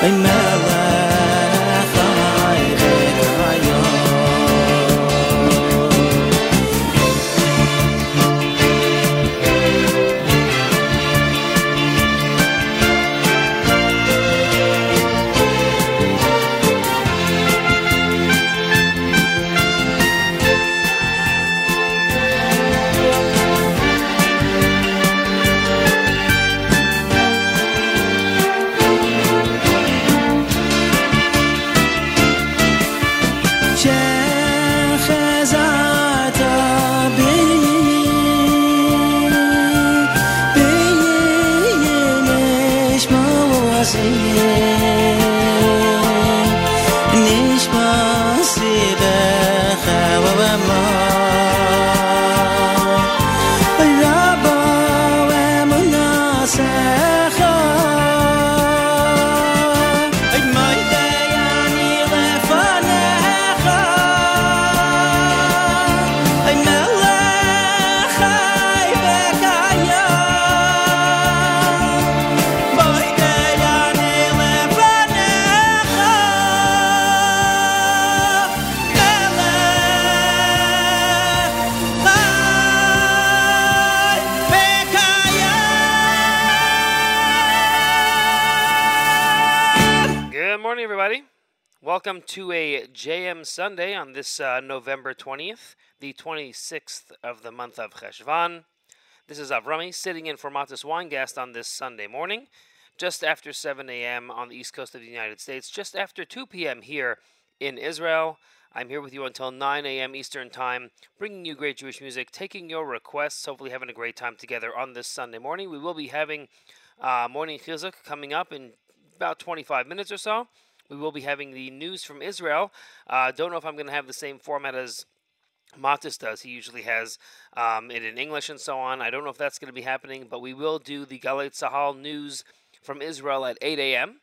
Melech Sunday on this uh, November 20th, the 26th of the month of Cheshvan. This is Avrami sitting in for Matis Weingast on this Sunday morning. just after 7 a.m. on the east coast of the United States, just after 2 p.m. here in Israel. I'm here with you until 9 a.m. Eastern Time, bringing you great Jewish music, taking your requests, hopefully having a great time together on this Sunday morning. We will be having uh, Morning Chizuk coming up in about 25 minutes or so. We will be having the news from Israel. Uh, don't know if I'm going to have the same format as Matis does. He usually has um, it in English and so on. I don't know if that's going to be happening, but we will do the Galei Tzahal news from Israel at 8 a.m.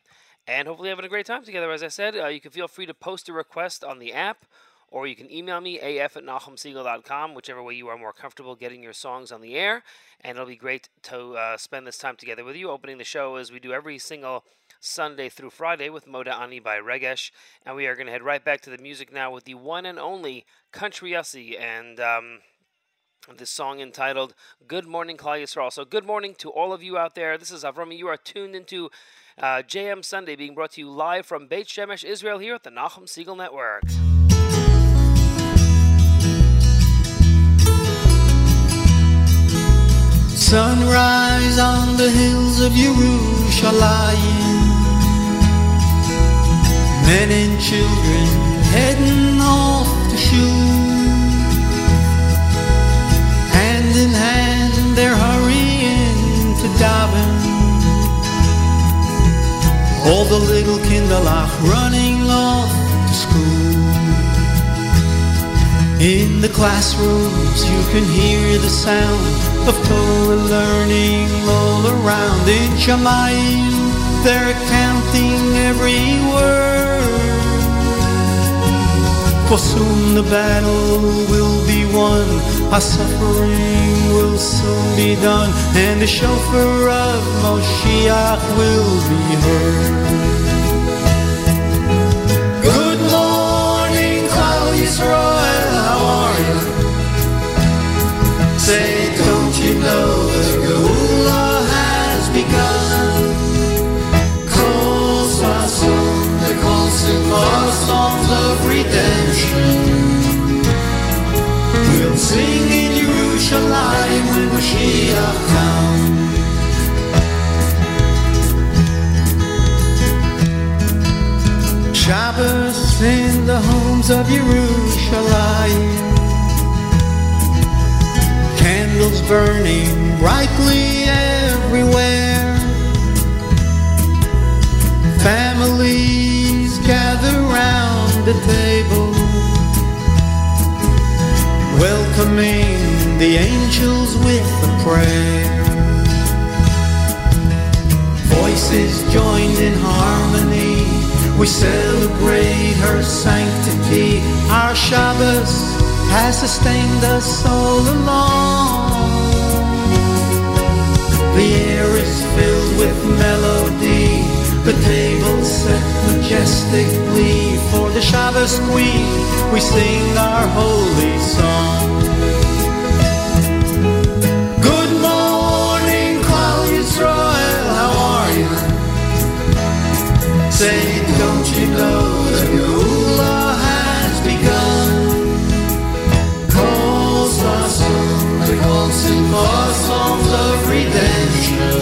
And hopefully having a great time together. As I said, uh, you can feel free to post a request on the app, or you can email me, af at nachumsegal.com, whichever way you are more comfortable getting your songs on the air. And it'll be great to uh, spend this time together with you. Opening the show as we do every single Sunday through Friday with Moda Ani by Regesh. And we are going to head right back to the music now with the one and only Country Yossi. And. Um, this song entitled Good Morning Klal Yisrael. So, good morning to all of you out there. This is Avrami. You are tuned into uh, JM Sunday being brought to you live from Beit Shemesh, Israel, here at the Nachum Segal Network. Sunrise on the hills of Yerushalayim Men and children heading off to shul Hand in hand they're hurrying to daven All the little kinderlach running off to school. In the classrooms you can hear the sound of Torah learning all around. In Shamayim. They're counting every word. For soon the battle will be won, our suffering will soon be done, and the shofar of Moshiach will be heard. Homes of Yerushalayim. Candles burning brightly everywhere. Families gather round the table Welcoming the angels with a prayer. Voices joined in harmony we celebrate her sanctity. Our Shabbos has sustained us all along. The air is filled with melody. The table set majestically for the Shabbos queen. We sing our holy song. Good morning, Klal Yisrael. How are you? Say, Nighttime on the consent of songs of redemption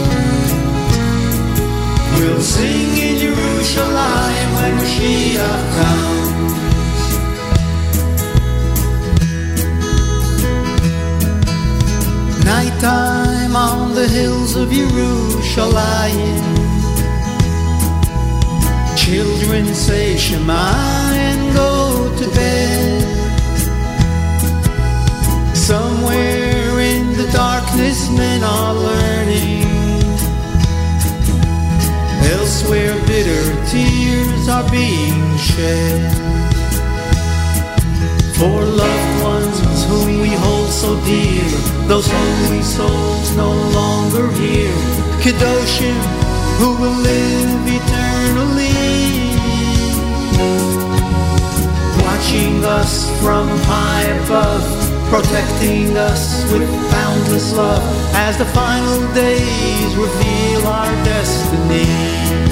We'll sing in Yerushalayim when we comes Night time on the hills of Jerusalem. Children say Shema and go to bed. Somewhere in the darkness, men are learning. Elsewhere, bitter tears are being shed. For loved ones whom we hold so dear, those holy souls no longer here. Kedoshim, who will live eternally. Watching us from high above, protecting us with boundless love, as the final days reveal our destiny.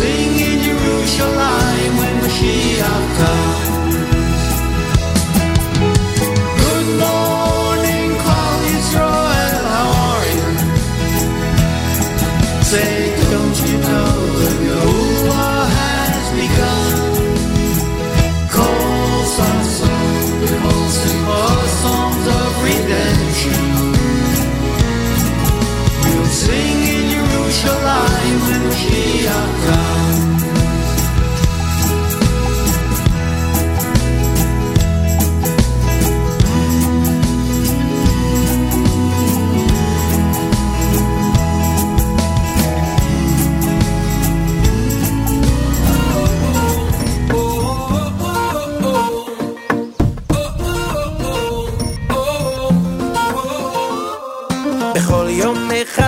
sing in Jerusalem when Mashiach comes. Good morning, how are you? Say, don't you know the has begun? Of redemption. You'll sing in Jerusalem when Mashiach comes.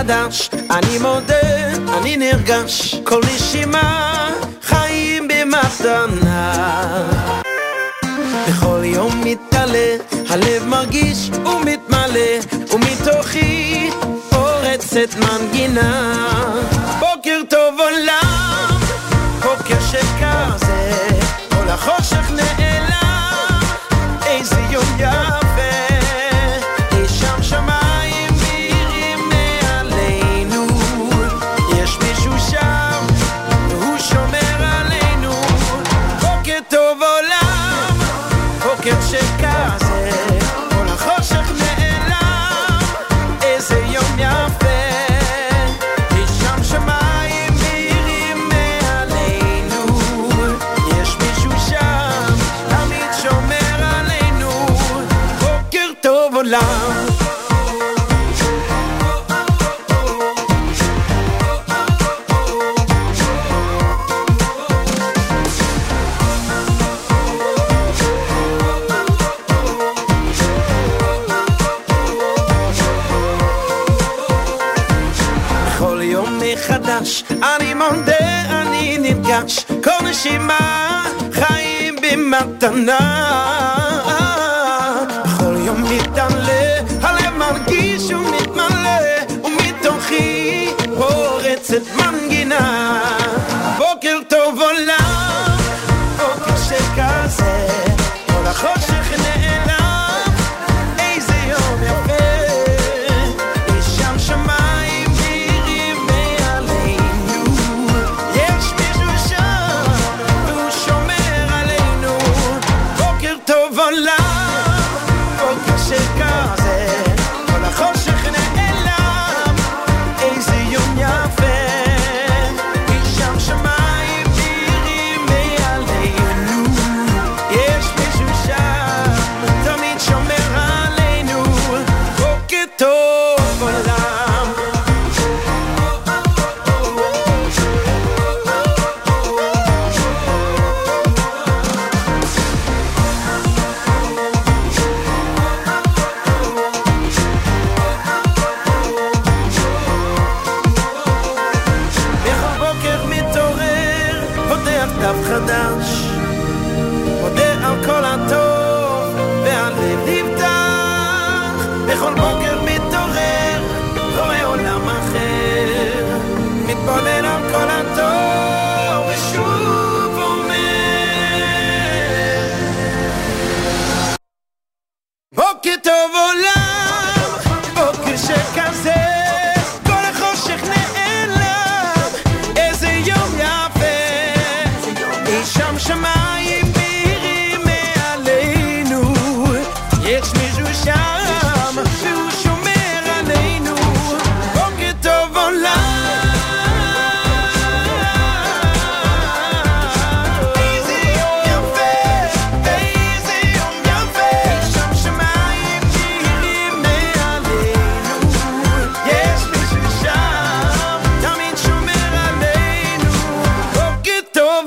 מחדש. אני מודה, אני נרגש, כל נשימה חיים במחדנה. בכל יום מתעלה, הלב מרגיש ומתמלא, ומתוכי פורצת מנגינה.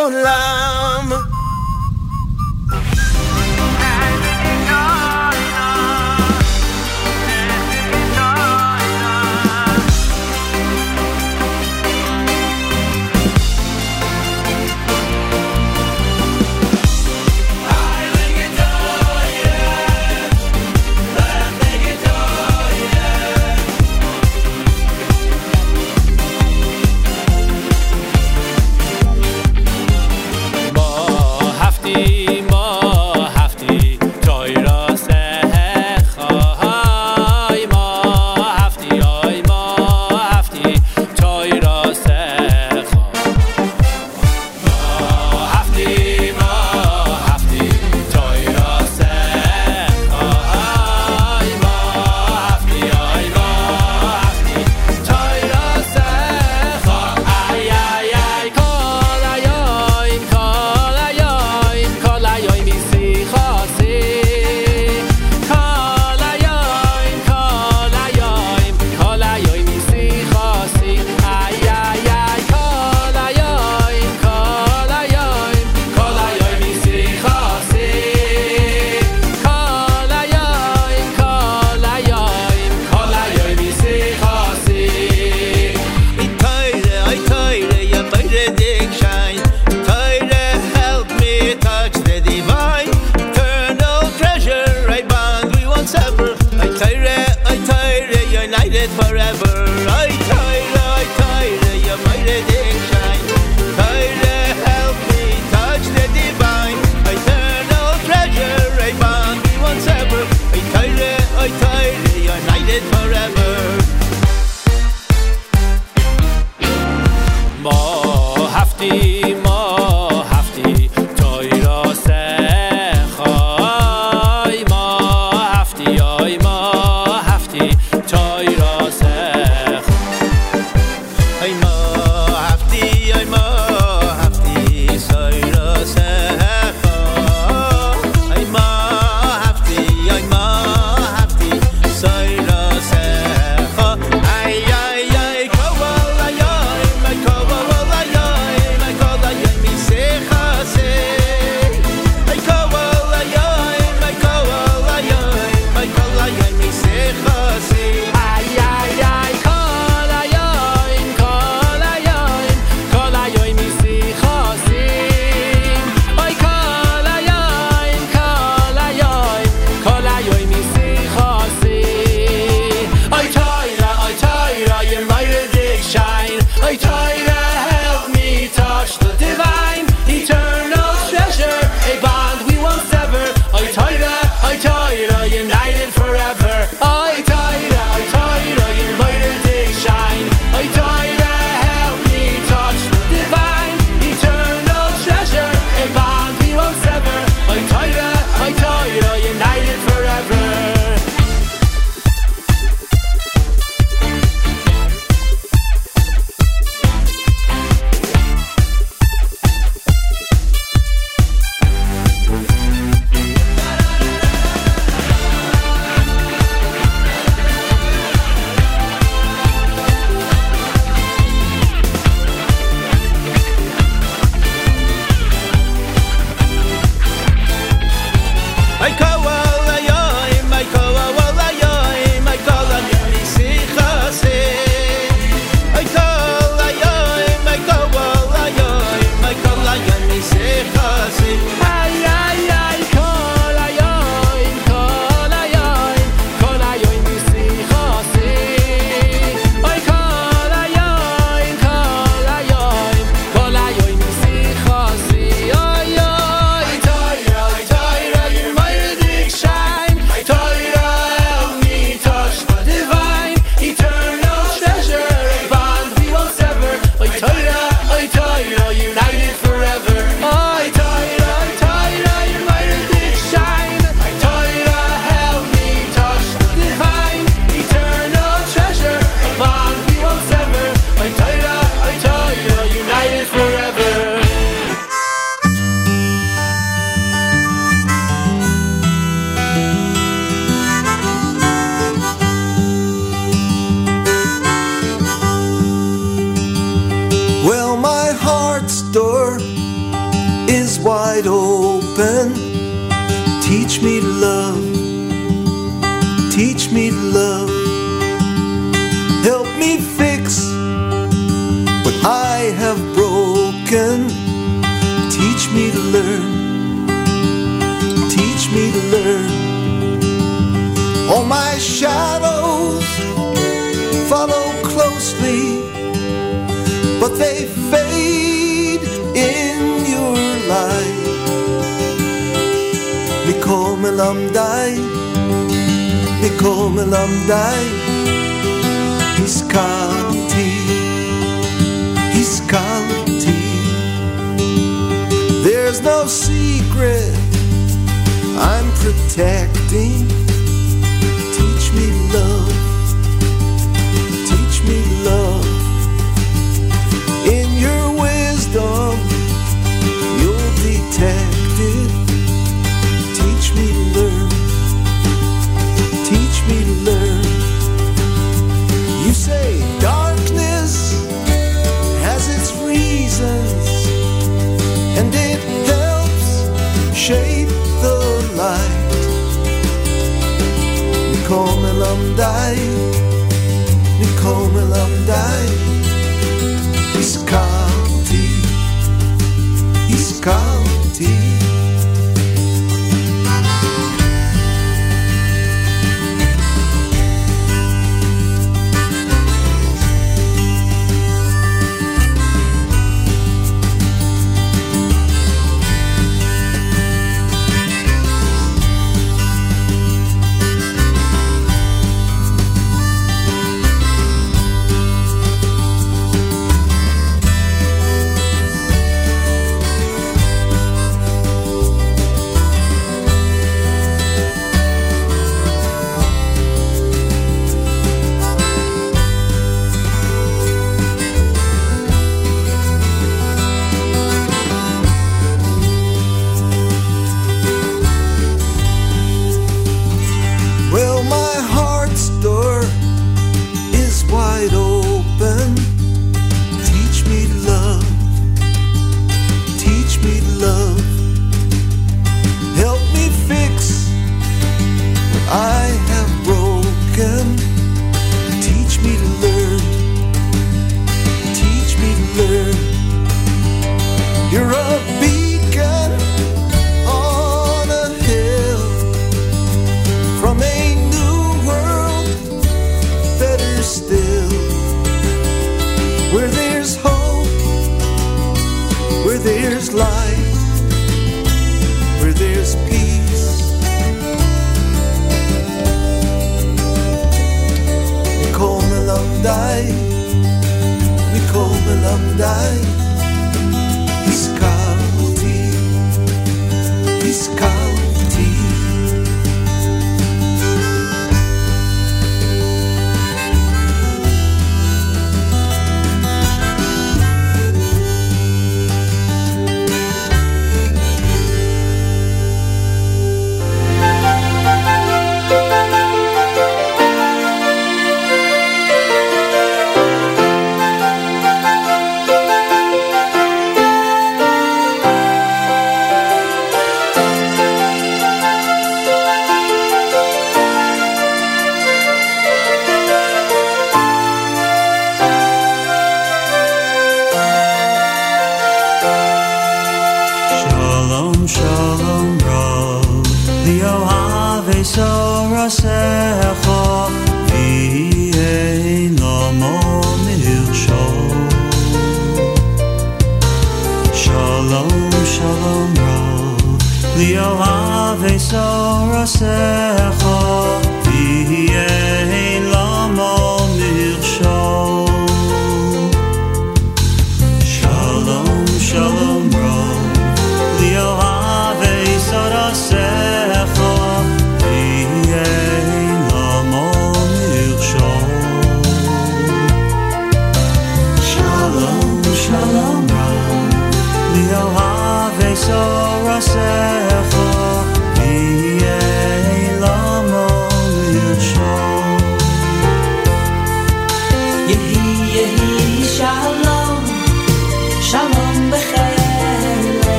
online.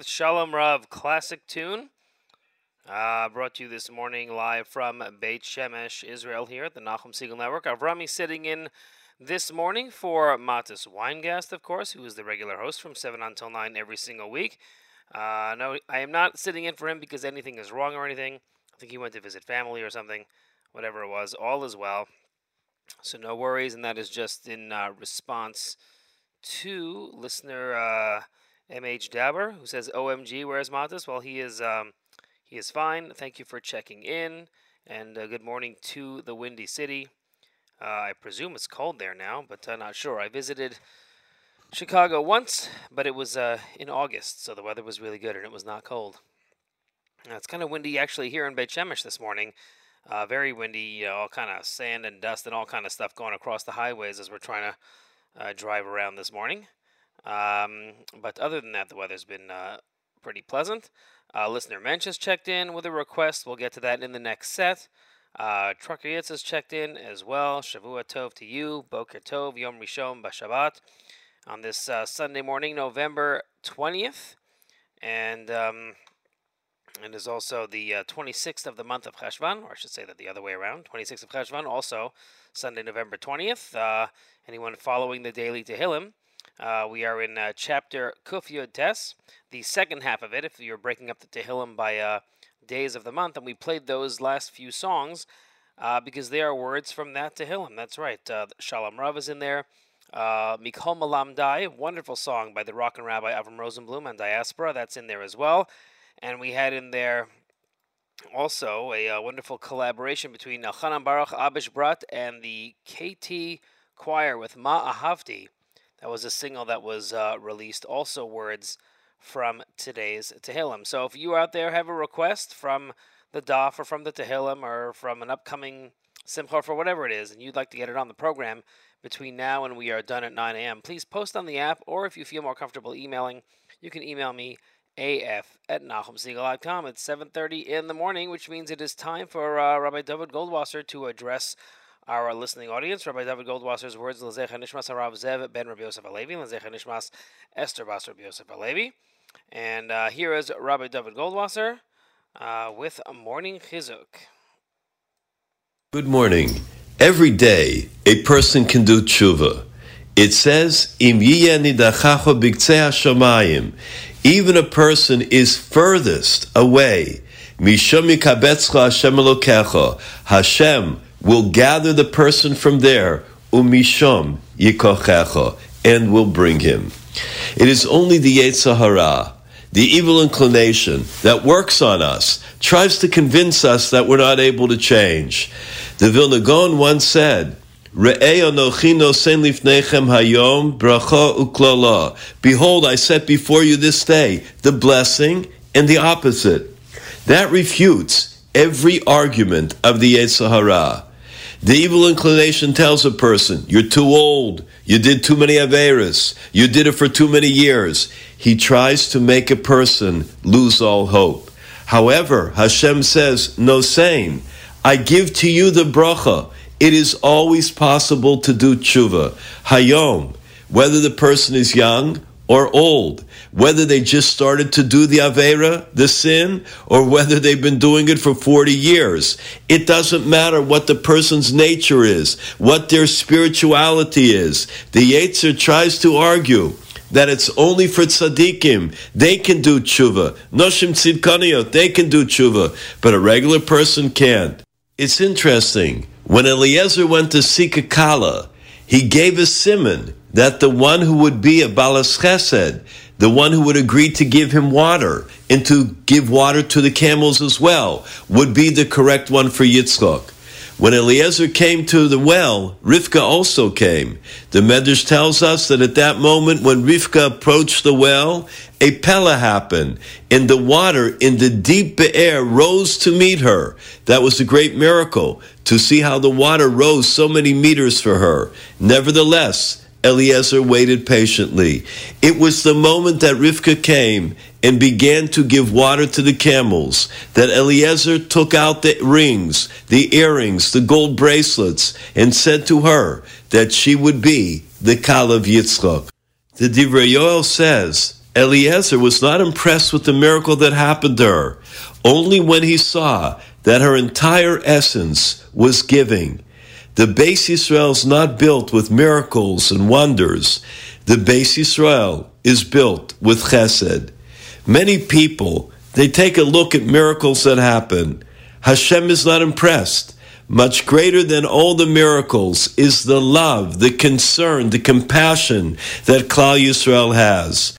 With Shalom Rav classic tune. Uh, brought to you this morning live from Beit Shemesh, Israel, here at the Nachum Segal Network. Avrami sitting in this morning for Matis Weingast, of course, who is the regular host from 7 until 9 every single week. Uh, no, I am not sitting in for him because anything is wrong or anything. I think he went to visit family or something. Whatever it was, all is well. So no worries, and that is just in uh, response to listener uh, MH Dabber, who says, "OMG, where's Matis?" Well, he is um, he is fine. Thank you for checking in, and uh, good morning to the Windy City. Uh, I presume it's cold there now, but I'm not sure. I visited Chicago once, but it was uh, in August, so the weather was really good and it was not cold. Now, it's kind of windy actually here in Beit Shemesh this morning. Uh, very windy, you know, all kind of sand and dust and all kind of stuff going across the highways as we're trying to uh, drive around this morning. Um, but other than that, the weather's been uh, pretty pleasant. Uh, listener Mensch has checked in with a request. We'll get to that in the next set. Uh, Trucker Yitz has checked in as well. Shavua Tov to you. Boker Tov, Yom Rishon Bashabat. On this uh, Sunday morning, November 20th. And um, it is also the uh, 26th of the month of Cheshvan, or I should say that the other way around. 26th of Cheshvan, also Sunday, November 20th. Uh, anyone following the daily Tehillim uh, we are in uh, chapter Kuf Yud Tes, the second half of it. If you're breaking up the Tehillim by uh, days of the month, and we played those last few songs uh, because they are words from that Tehillim. That's right. Uh, Shalom Rav is in there. Uh, Mikol Malam Dai, wonderful song by the rock and rabbi Avram Rosenblum and Diaspora. That's in there as well. And we had in there also a, uh, wonderful collaboration between Chanan Baruch Abish Brodt and the KT Choir with Ma Ahavti. That was a single that was uh, released. Also, words from today's Tehillim. So, if you out there have a request from the Daf or from the Tehillim or from an upcoming Simcha for whatever it is, and you'd like to get it on the program between now and we are done at 9 a.m., please post on the app, or if you feel more comfortable emailing, you can email me AF at NachumSegal.com. It's 7.30 in the morning, which means it is time for uh, Rabbi David Goldwasser to address our listening audience. Rabbi David Goldwasser's words, Lezecha Nishmas Harav Zev Ben Rabbi Yosef Alevi, Lezecha Nishmas Esther Bas Rabbi Yosef Alevi. And uh, here is Rabbi David Goldwasser uh, with a morning chizuk. Good morning. Every day, a person can do tshuva. It says, "Im yiyeh nidachacho b'ktzei hashamayim." Even a person is furthest away. Hashem will gather the person from there. Umishum yikochecha, and will bring him. It is only the Yetzer Hara, the evil inclination that works on us, tries to convince us that we're not able to change. The Vilna Gaon once said. Behold, I set before you this day the blessing and the opposite. That refutes every argument of the Yetzer Hara. The evil inclination tells a person, you're too old, you did too many Averas, you did it for too many years. He tries to make a person lose all hope. However, Hashem says, no saying, I give to you the bracha. It is always possible to do tshuva. Hayom, whether the person is young or old, whether they just started to do the Avera, the sin, or whether they've been doing it for 40 years. It doesn't matter what the person's nature is, what their spirituality is. The Yetzer tries to argue that it's only for tzaddikim. They can do tshuva. Noshim tzidkaniyot, they can do tshuva, but a regular person can't. It's interesting. When Eliezer went to seek a kala, he gave a simon that the one who would be a balas chesed, the one who would agree to give him water and to give water to the camels as well, would be the correct one for Yitzchok. When Eliezer came to the well, Rivka also came. The Medrash tells us that at that moment when Rivka approached the well, a pella happened, and the water in the deep air rose to meet her. That was a great miracle to see how the water rose so many meters for her. Nevertheless, Eliezer waited patiently. It was the moment that Rivka came and began to give water to the camels that Eliezer took out the rings, the earrings, the gold bracelets, and said to her that she would be the Kal of Yitzchak. The Divrei Yoel says Eliezer was not impressed with the miracle that happened to her. Only when he saw that her entire essence was giving. The base Israel is not built with miracles and wonders. The base Israel is built with chesed. Many people, they take a look at miracles that happen. Hashem is not impressed. Much greater than all the miracles is the love, the concern, the compassion that Klal Yisrael has.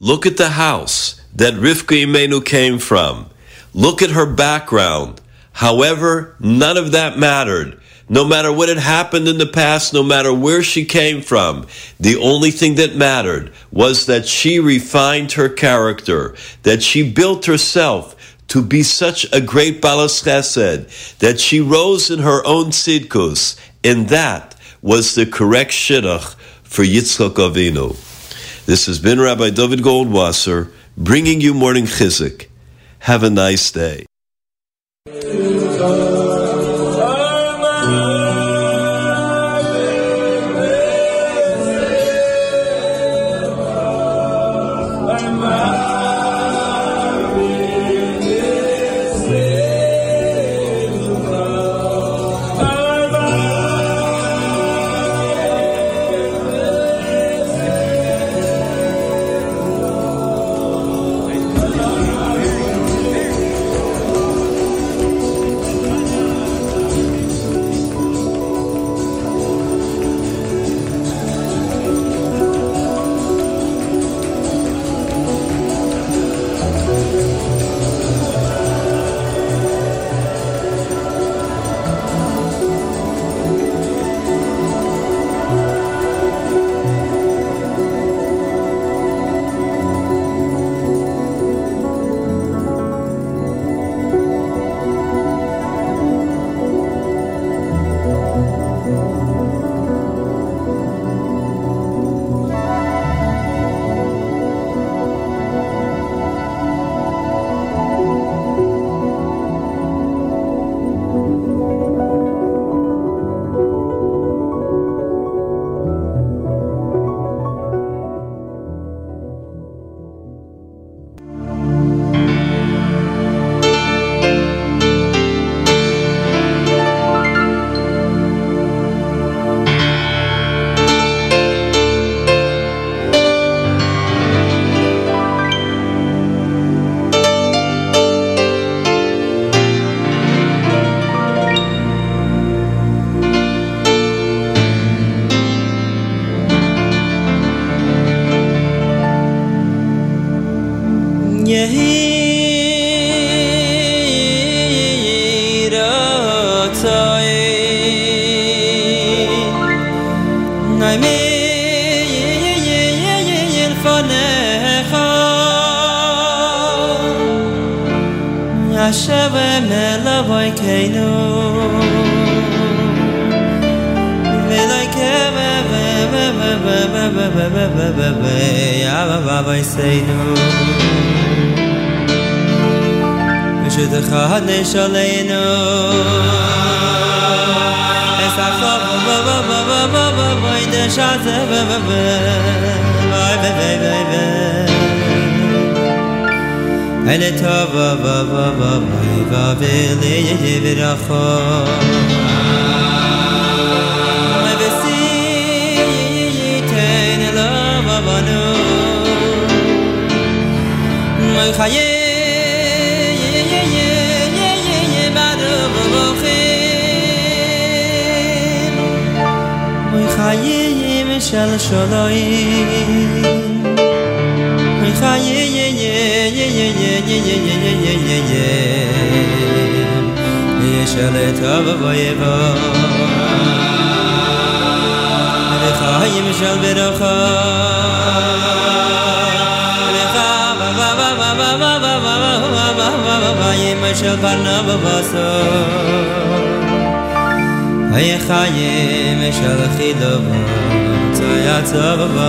Look at the house that Rivka Imenu came from. Look at her background. However, none of that mattered. No matter what had happened in the past, no matter where she came from, the only thing that mattered was that she refined her character, that she built herself to be such a great balas chesed, that she rose in her own tzidkus, and that was the correct shidduch for Yitzchak Avinu. This has been Rabbi David Goldwasser bringing you morning chizuk. Have a nice day. חיים של שלוים חיים של טוב ויבוא חיים של ברוכה של פרנבו בסוף אַ יך хаיי משרחי דאָב טויט אַ בא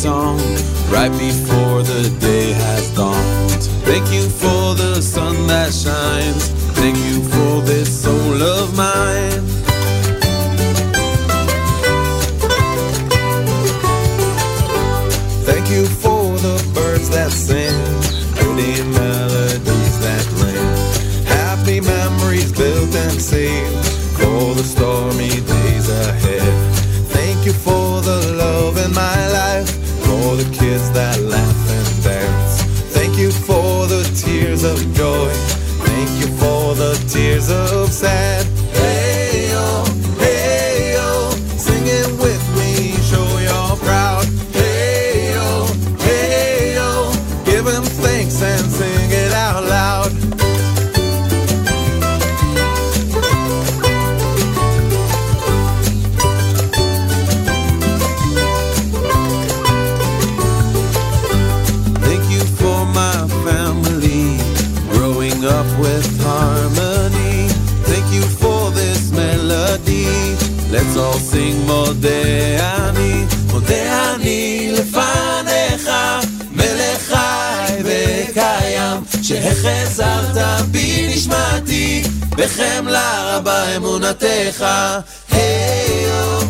song right before the day has dawned. Thank you for the sun that shines. Thank you for this soul of mine. that laugh and dance. Thank you for the tears of joy. Thank you for the tears of sadness. וחזרת בי נשמעתי, בחמלה רבה אמונתך. היי יו,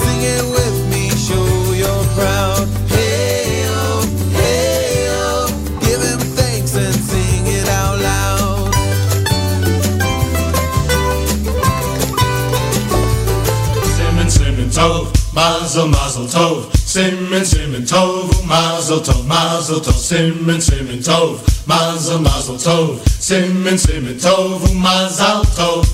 sing it with me, show your proud. Hey yo, give him thanks and sing it out loud. Simon, Simon, Tov, Mazel, Mazel, Tov. Mazel Tov, Mazel Tov, Simmen, Simmen Tov, Mazel, Mazel Tov, Simmen, Simmen Tov, Mazel Tov,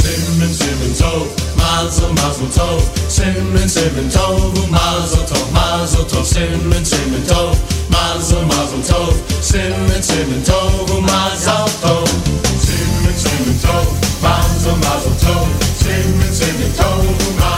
Simmen, Simmen Tov, Mazel, Mazel Tov, Simmen, Simmen Tov, Mazel Tov, Mazel Tov, Simmen, Simmen Tov, Mazel, Mazel Tov, Simmen, Simmen Tov, Mazel Tov, Simmen, Simmen Tov, Mazel, Mazel Tov, Simmen, Simmen Tov, Mazel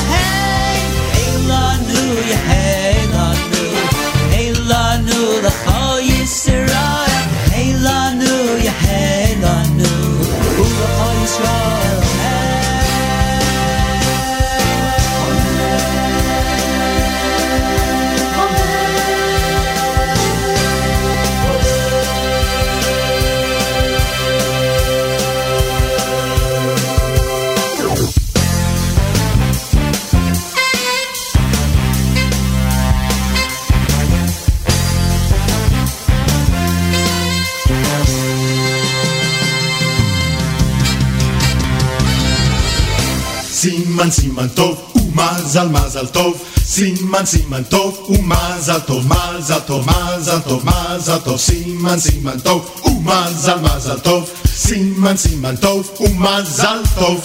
סימן טוב ומזל מזל טוב. סימן סימן טוב ומזל טוב מזל טוב מזל טוב מזל טוב. סימן סימן טוב ומזל מזל טוב. סימן סימן טוב ומזל טוב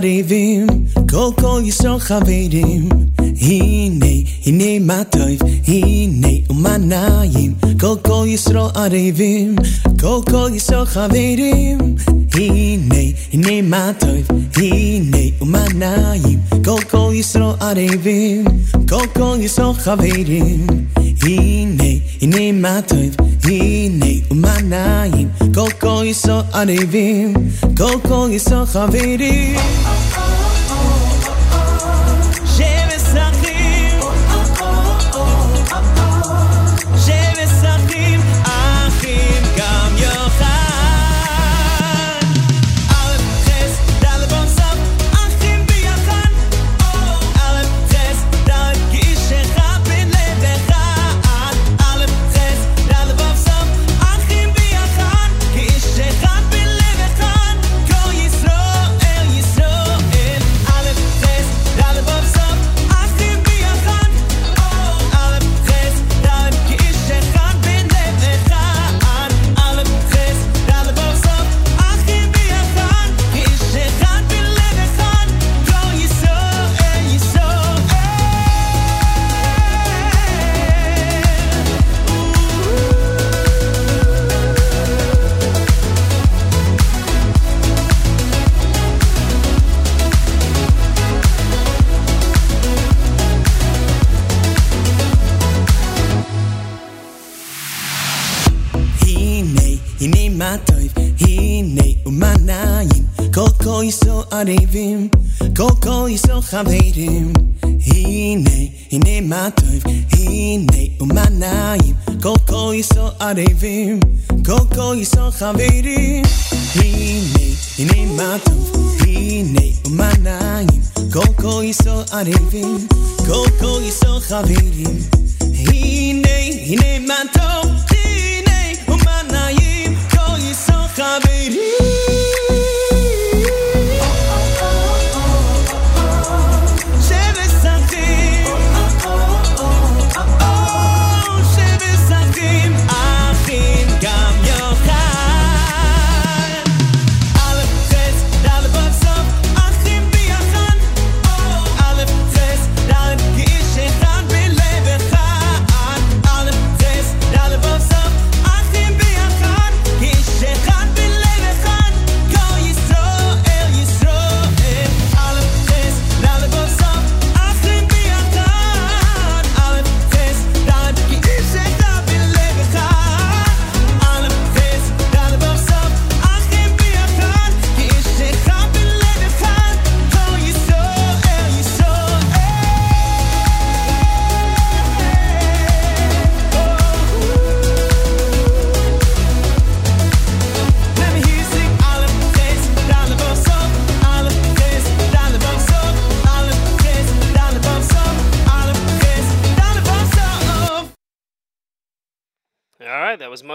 yisro arevim kol kol yisro chaverim hine hine matov hine umanayim kol kol yisro arevim kol kol yisro chaverim hine hine matov hine umanayim kol kol yisro arevim kol kol yisro chaverim hine hine matov hine umanayim kol kol yisro lang is al gaan.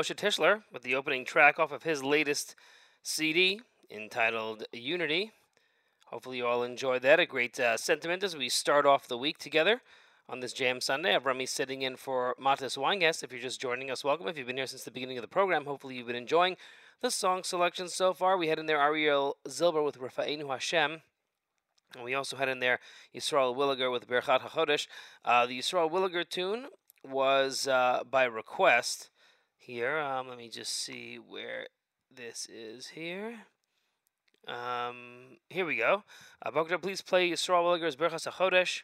Moshe Tischler with the opening track off of his latest CD entitled Unity. Hopefully, you all enjoyed that. A great uh, sentiment as we start off the week together on this Jam Sunday. I have Remy sitting in for Matis Weingast. If you're just joining us, welcome. If you've been here since the beginning of the program, hopefully you've been enjoying the song selection so far. We had in there Ariel Zilber with Rafa'enu Hashem. And we also had in there Yisrael Williger with Berchat HaChodesh. Uh, the Yisrael Williger tune was uh, by request here. Um, let me just see where this is here. Um, here we go. Uh, Bogdan, please play Yisrael Williger's Berchas HaChodesh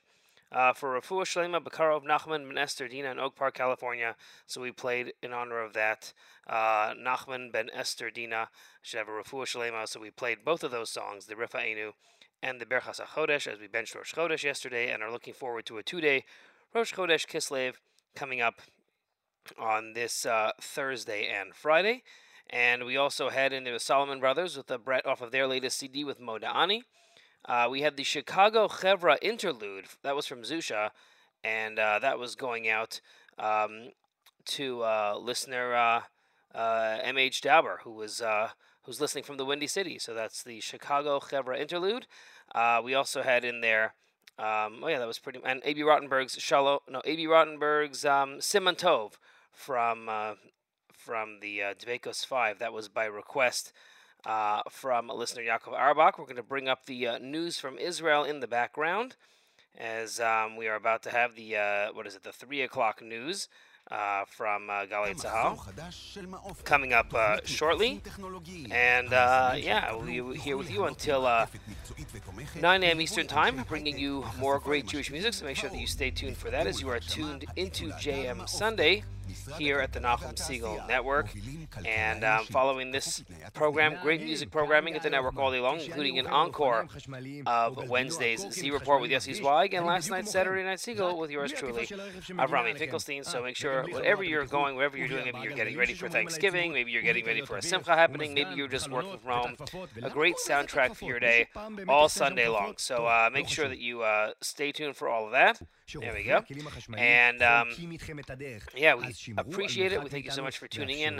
uh, for Rafua Shlema Bakarov Nachman Ben Esther Dina in Oak Park, California. So we played in honor of that. Uh, Nachman Ben Esther Dina should have a Rafua Shlema. So we played both of those songs, the Rifa Enu and the Berchas HaChodesh, as we benched Rosh Chodesh yesterday and are looking forward to a two-day Rosh Chodesh Kislev coming up on this uh, Thursday and Friday. And we also had in there the Solomon Brothers with a Brett off of their latest CD with Moda Ani. Uh, we had the Chicago Chevra interlude that was from Zusha, and uh, that was going out um, to uh, listener uh, uh, M.H. Dauber, who was uh, who's listening from the Windy City. So that's the Chicago Chevra interlude. Uh, we also had in there. Um, oh yeah, that was pretty. And Abie Rotenberg's Shalom. No, Abie Rotenberg's um, Simon from uh, from the uh, Dvekos 5. That was by request uh, from listener Yaakov Arbach. We're going to bring up the uh, news from Israel in the background as um, we are about to have the, uh, what is it, the 3 o'clock news. Uh, from uh, Galei Tzahal coming up uh, shortly. And uh, yeah, we'll be here with you until uh, 9 a.m. Eastern Time, bringing you more great Jewish music. So make sure that you stay tuned for that as you are tuned into JM Sunday here at the Nachum Segal Network. And um, following this program, great music programming at the network all day long, including an encore of Wednesday's Z Report with Yossi Zweig and last night's Saturday Night Siegel with yours truly, Avrami Finkelstein. So make sure, whatever you're going, wherever you're doing, maybe you're getting ready for Thanksgiving, maybe you're getting ready for a Simcha happening, maybe you're just working from home. A great soundtrack for your day all Sunday long. So uh, make sure that you uh, stay tuned for all of that. There we go. And um, yeah, we appreciate it. We thank you so much for tuning in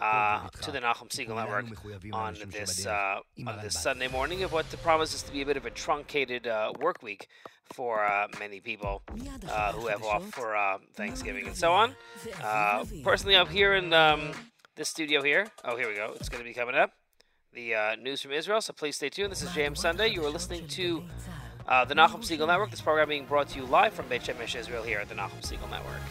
uh, to the Nachum Segal Network on this uh, on this Sunday morning of what promises to be a bit of a truncated uh, work week for uh, many people uh, who have off for uh, Thanksgiving and so on. personally, up here in um, this studio here. Oh, here we go. It's going to be coming up. The news from Israel. So please stay tuned. This is JM Sunday. You are listening to uh, the Nachum Segal Network, this program being brought to you live from Beit Shemesh, Israel, here at the Nachum Segal Network.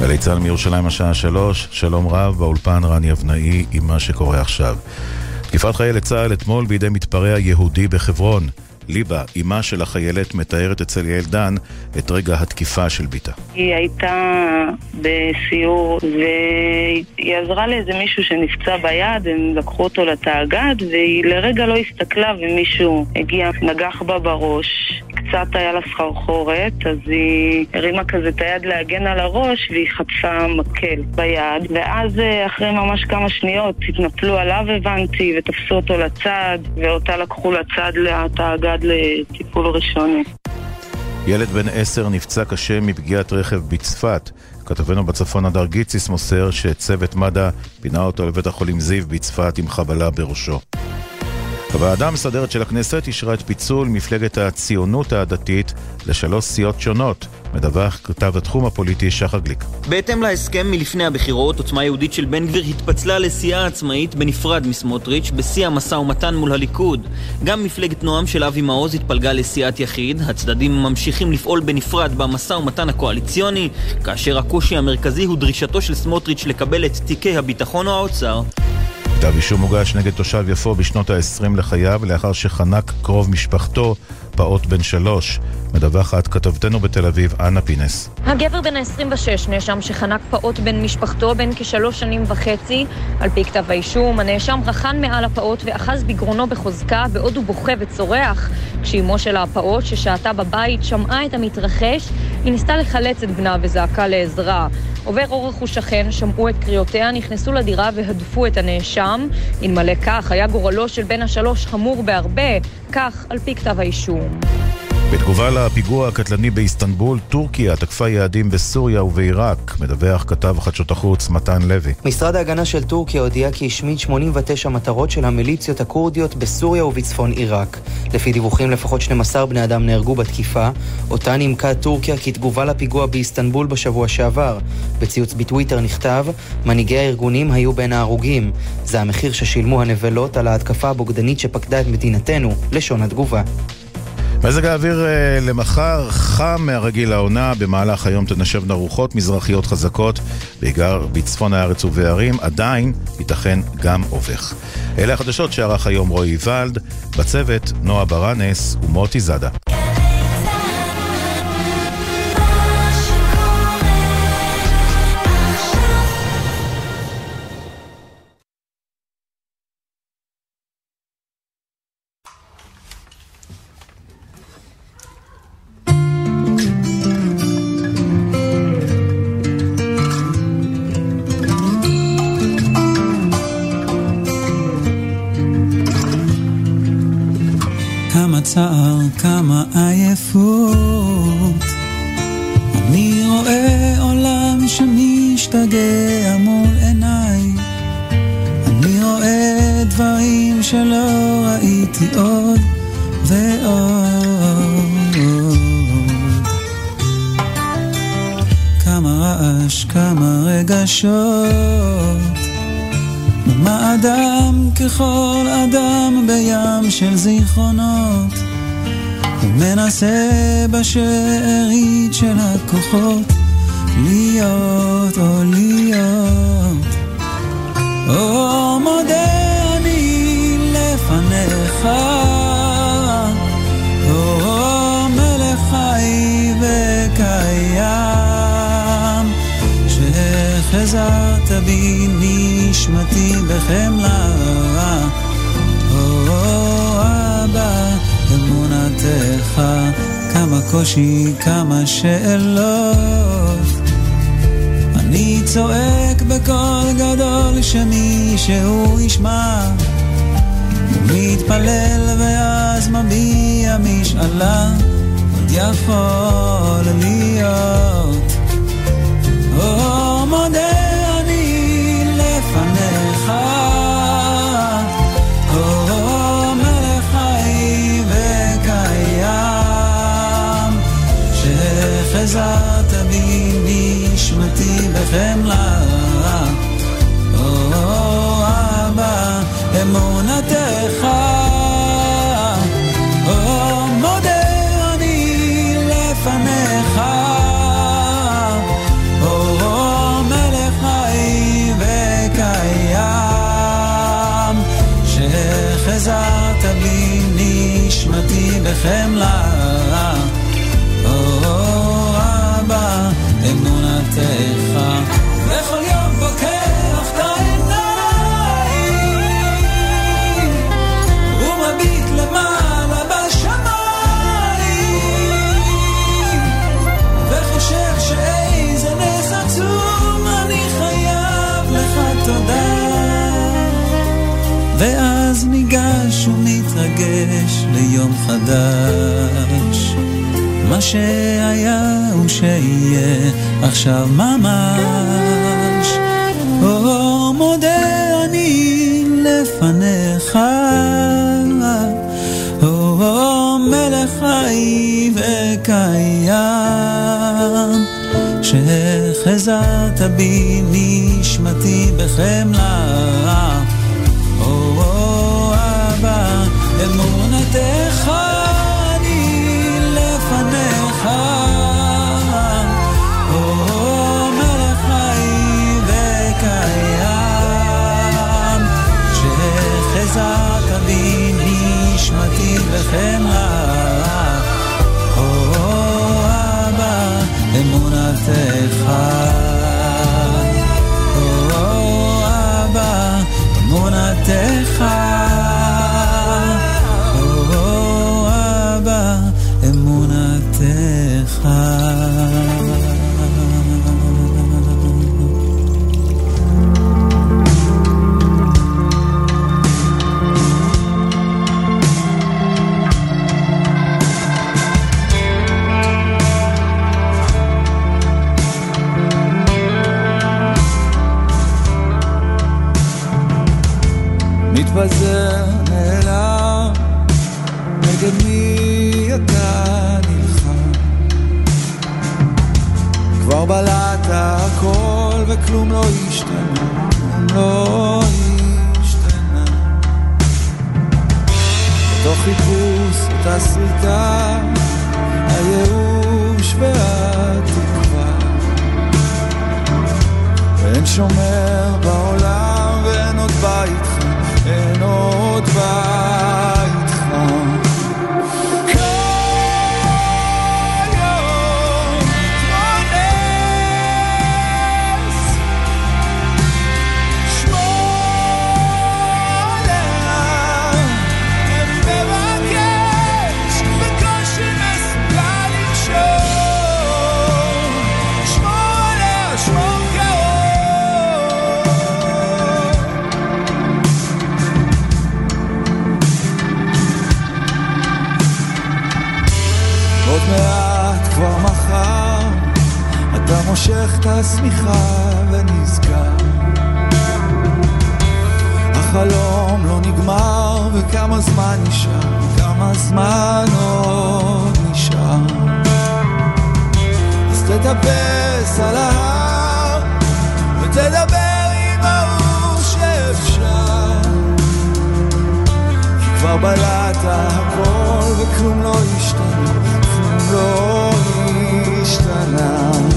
גלי צה"ל מירושלים השעה שלוש, שלום רב, באולפן רני אבנאי עם מה שקורה עכשיו. תקיפת חיילי צה"ל אתמול בידי מתפרע יהודי בחברון. ליבה, אימה של החיילת, מתארת אצל יעל דן את רגע התקיפה של בתה. היא הייתה בסיור והיא עזרה לאיזה מישהו שנפצע ביד, הם לקחו אותו לתאגד והיא לרגע לא הסתכלה ומישהו הגיע, נגח בה בראש. קצת היה לה סחרחורת, אז היא הרימה כזה את היד להגן על הראש והיא חטפה מקל ביד. ואז אה, אחרי ממש כמה שניות התנפלו עליו הבנתי ותפסו אותו לצד ואותה לקחו לצד לתאגד לטיפול ראשוני. ילד בן עשר נפצע קשה מפגיעת רכב בצפת. כתבנו בצפון הדר גיציס מוסר שצוות מד"א פינה אותו לבית החולים זיו בצפת עם חבלה בראשו. הוועדה המסדרת של הכנסת אישרה את פיצול מפלגת הציונות הדתית לשלוש סיעות שונות. מדווח כתב התחום הפוליטי שחר גליק. בהתאם להסכם מלפני הבחירות, עוצמה יהודית של בן גביר התפצלה לסיעה עצמאית בנפרד מסמוטריץ' בשיא המשא ומתן מול הליכוד. גם מפלגת נועם של אבי מעוז התפלגה לסיעת יחיד, הצדדים ממשיכים לפעול בנפרד במשא ומתן הקואליציוני, כאשר הקושי המרכזי הוא דרישתו של סמוטריץ' לקבל את תיקי הביטחון או האוצר. כתב אישום הוגש נגד תושב יפו בשנות ה-20 לחייו לאחר שחנק קרוב משפחתו פעוט בן שלוש. מדווחת כתבתנו בתל אביב, אנה פינס. הגבר בן ה-26 נאשם שחנק פעוט בן משפחתו בן כשלוש שנים וחצי. על פי כתב האישום, הנאשם רכן מעל הפעוט ואחז בגרונו בחוזקה בעוד הוא בוכה וצורח. כשאימו של הפעוט, ששהתה בבית, שמעה את המתרחש, היא ניסתה לחלץ את בנה וזעקה לעזרה. עובר אורך ושכן שמעו את קריאותיה, נכנסו לדירה והדפו את הנאשם. אלמלא כך, היה גורלו של בן השלוש חמור בהרבה, כך על פי כתב האישום. בתגובה לפיגוע הקטלני באיסטנבול, טורקיה תקפה יעדים בסוריה ובעיראק, מדווח כתב חדשות החוץ מתן לוי. משרד ההגנה של טורקיה הודיע כי השמיד 89 מטרות של המיליציות הכורדיות בסוריה ובצפון עיראק. לפי דיווחים לפחות 12 בני אדם נהרגו בתקיפה, אותה נימקה טורקיה כתגובה לפיגוע באיסטנבול בשבוע שעבר. בציוץ בטוויטר נכתב, מנהיגי הארגונים היו בין ההרוגים. זה המחיר ששילמו הנבלות על ההתקפה הבוגדנית שפקדה את מדינתנו, לשון התגובה. מזג האוויר אה, למחר חם מהרגיל לעונה, במהלך היום תנשבנה רוחות מזרחיות חזקות, בעיקר בצפון הארץ ובערים, עדיין ייתכן גם אובך. אלה החדשות שערך היום רועי ולד, בצוות נועה ברנס ומוטי זאדה. כמה עייפות. אני רואה עולם שמשתגע מול עיניי. אני רואה דברים שלא ראיתי עוד ועוד. כמה ממש כמה רגשות. מה אדם ככל אדם בים של זיכרונות ומנסה בשארית של הכוחות להיות או להיות. או מודה אני לפניך או מלך חי וקיים שחזרת בי נשמתי בחמלה או אבא אמונתך כמה קושי כמה שאלות. אני צועק בקול גדול שמישהו ישמע. מתפלל ואז מביע משאלה. עוד יכול להיות אבא אמונתך. או מודה אני לפניך. שחזרת בי נשמתי בחמלה ליום חדש מה שהיה הוא שיהיה עכשיו ממש. או מודה אני לפניך. או מלך חי וקיים. שחזרת בי נשמתי בחמלה וכלום לא השתנה, לא השתנה. בתוך חיפוש אותה סריטה, הייאוש והתקווה. ואין שומר בעולם ואין עוד בית אין עוד בית פותח את השמיכה ונזכר. החלום לא נגמר, וכמה זמן נשאר, כמה זמן עוד נשאר. אז תטפס על ההר, ותדבר עם ההוא שאפשר. כי כבר בלעת הכל, וכלום לא השתנה, כלום לא השתנה.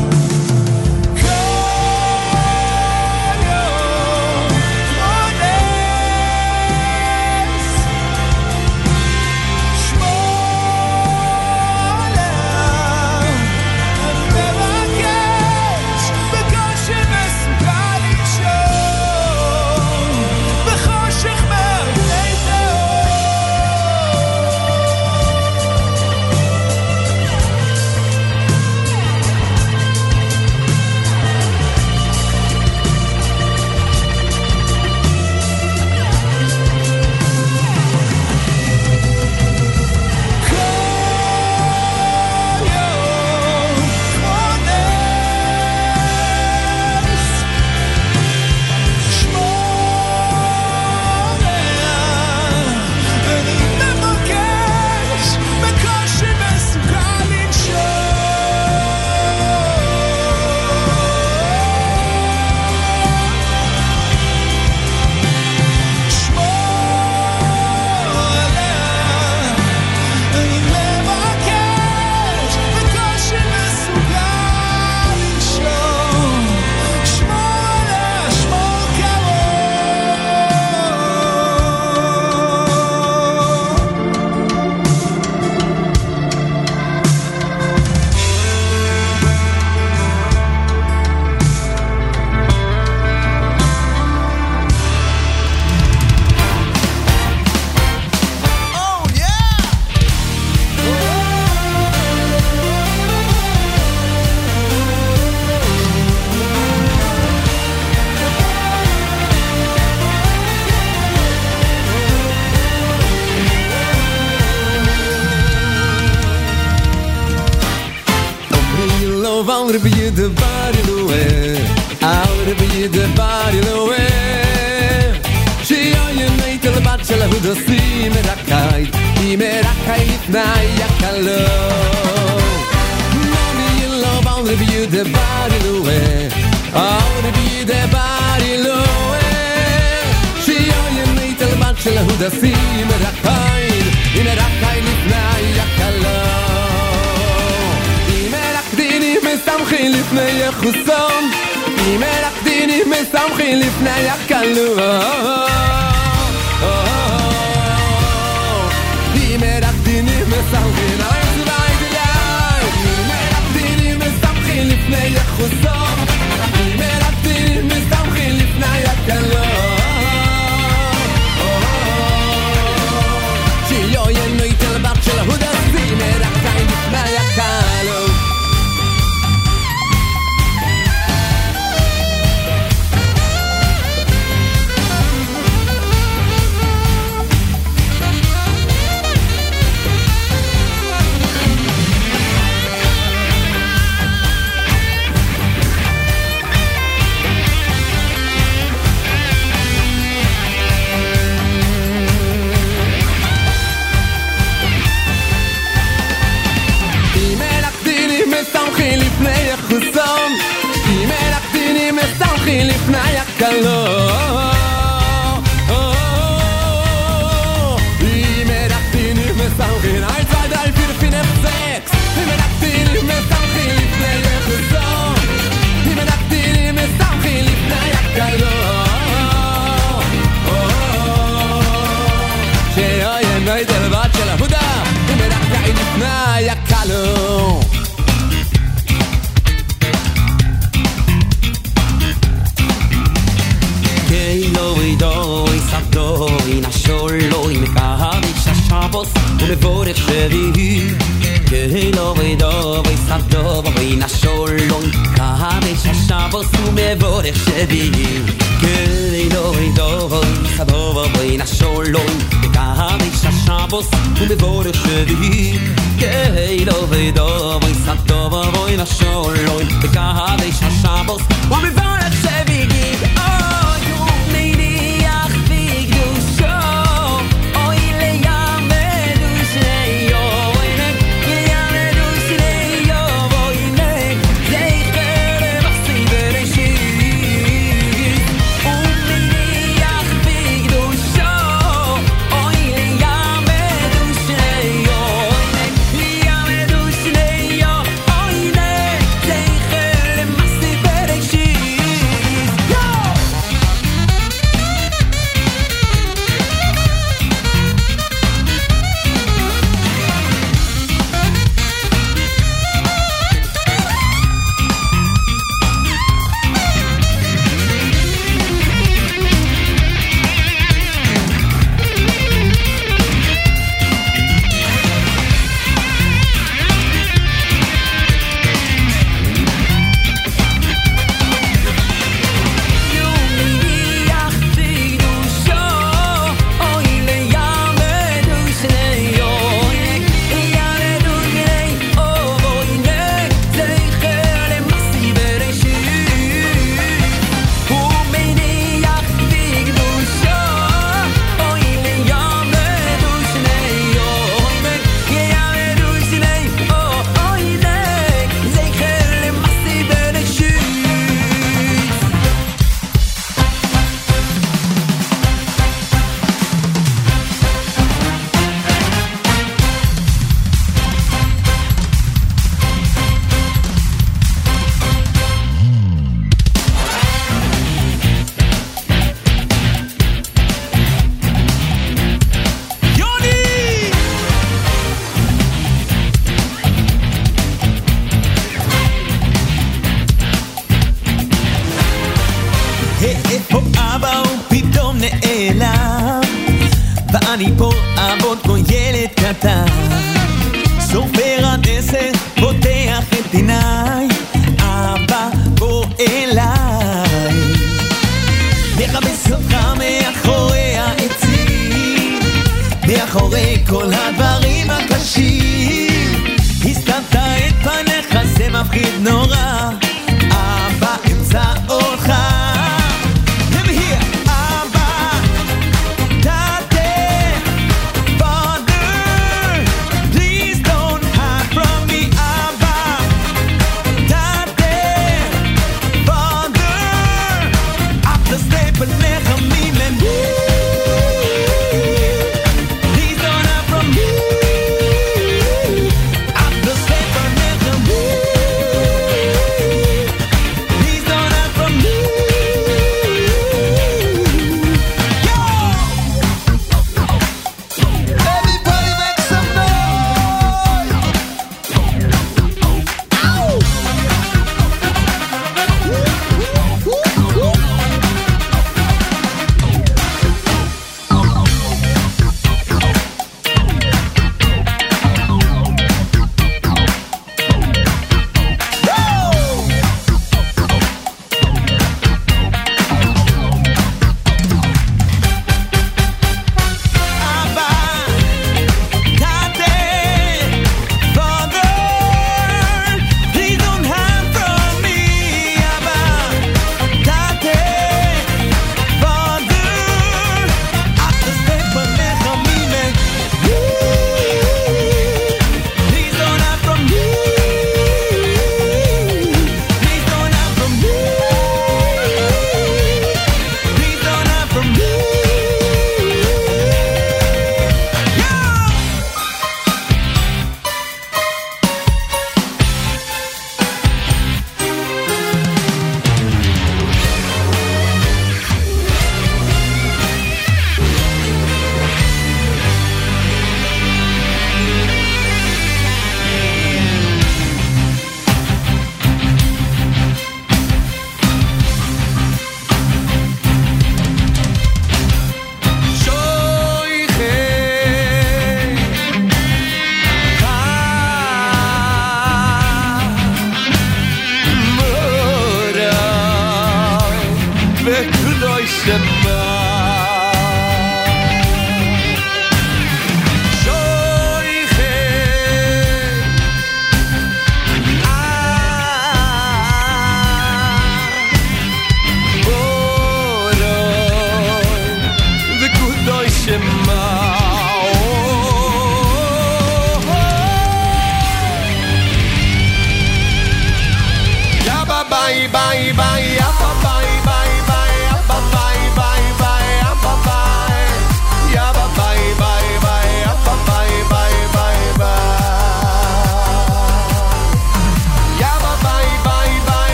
the body away. I wanna be the body away. שיוני תלבן של ההודסים, רק עין, הנה רק עין לפני הקלון. אם מלכדינים מסתמכים לפני יחוסון, אם מלכדינים מסתמכים לפני הקלון. לפני החוזר dir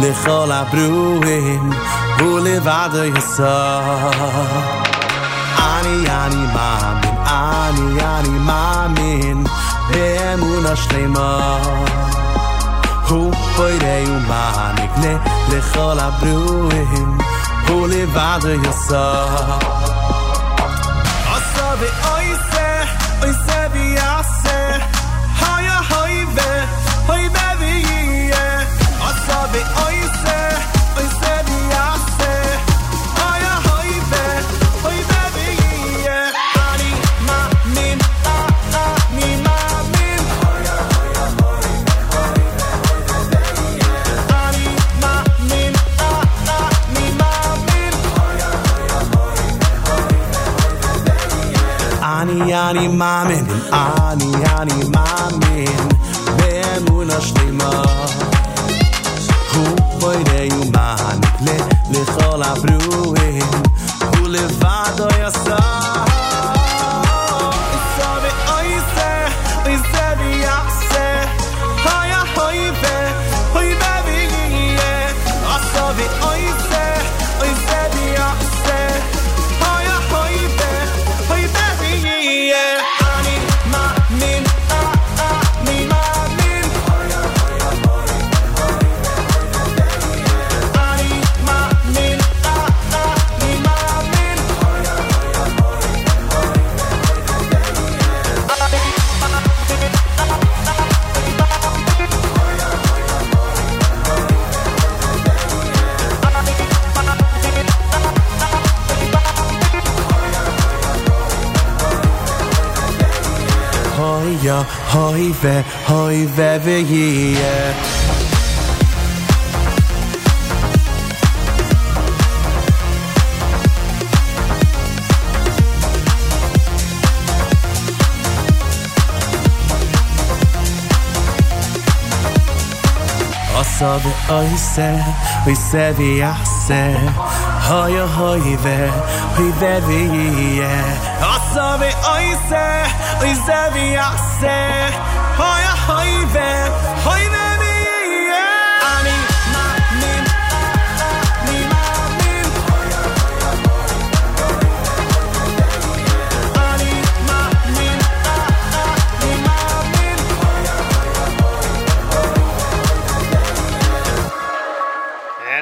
לכל הברואים hoive, hoive viye Asa ve oise, oise viase. Hoya, hoive, hoive viye Asa ve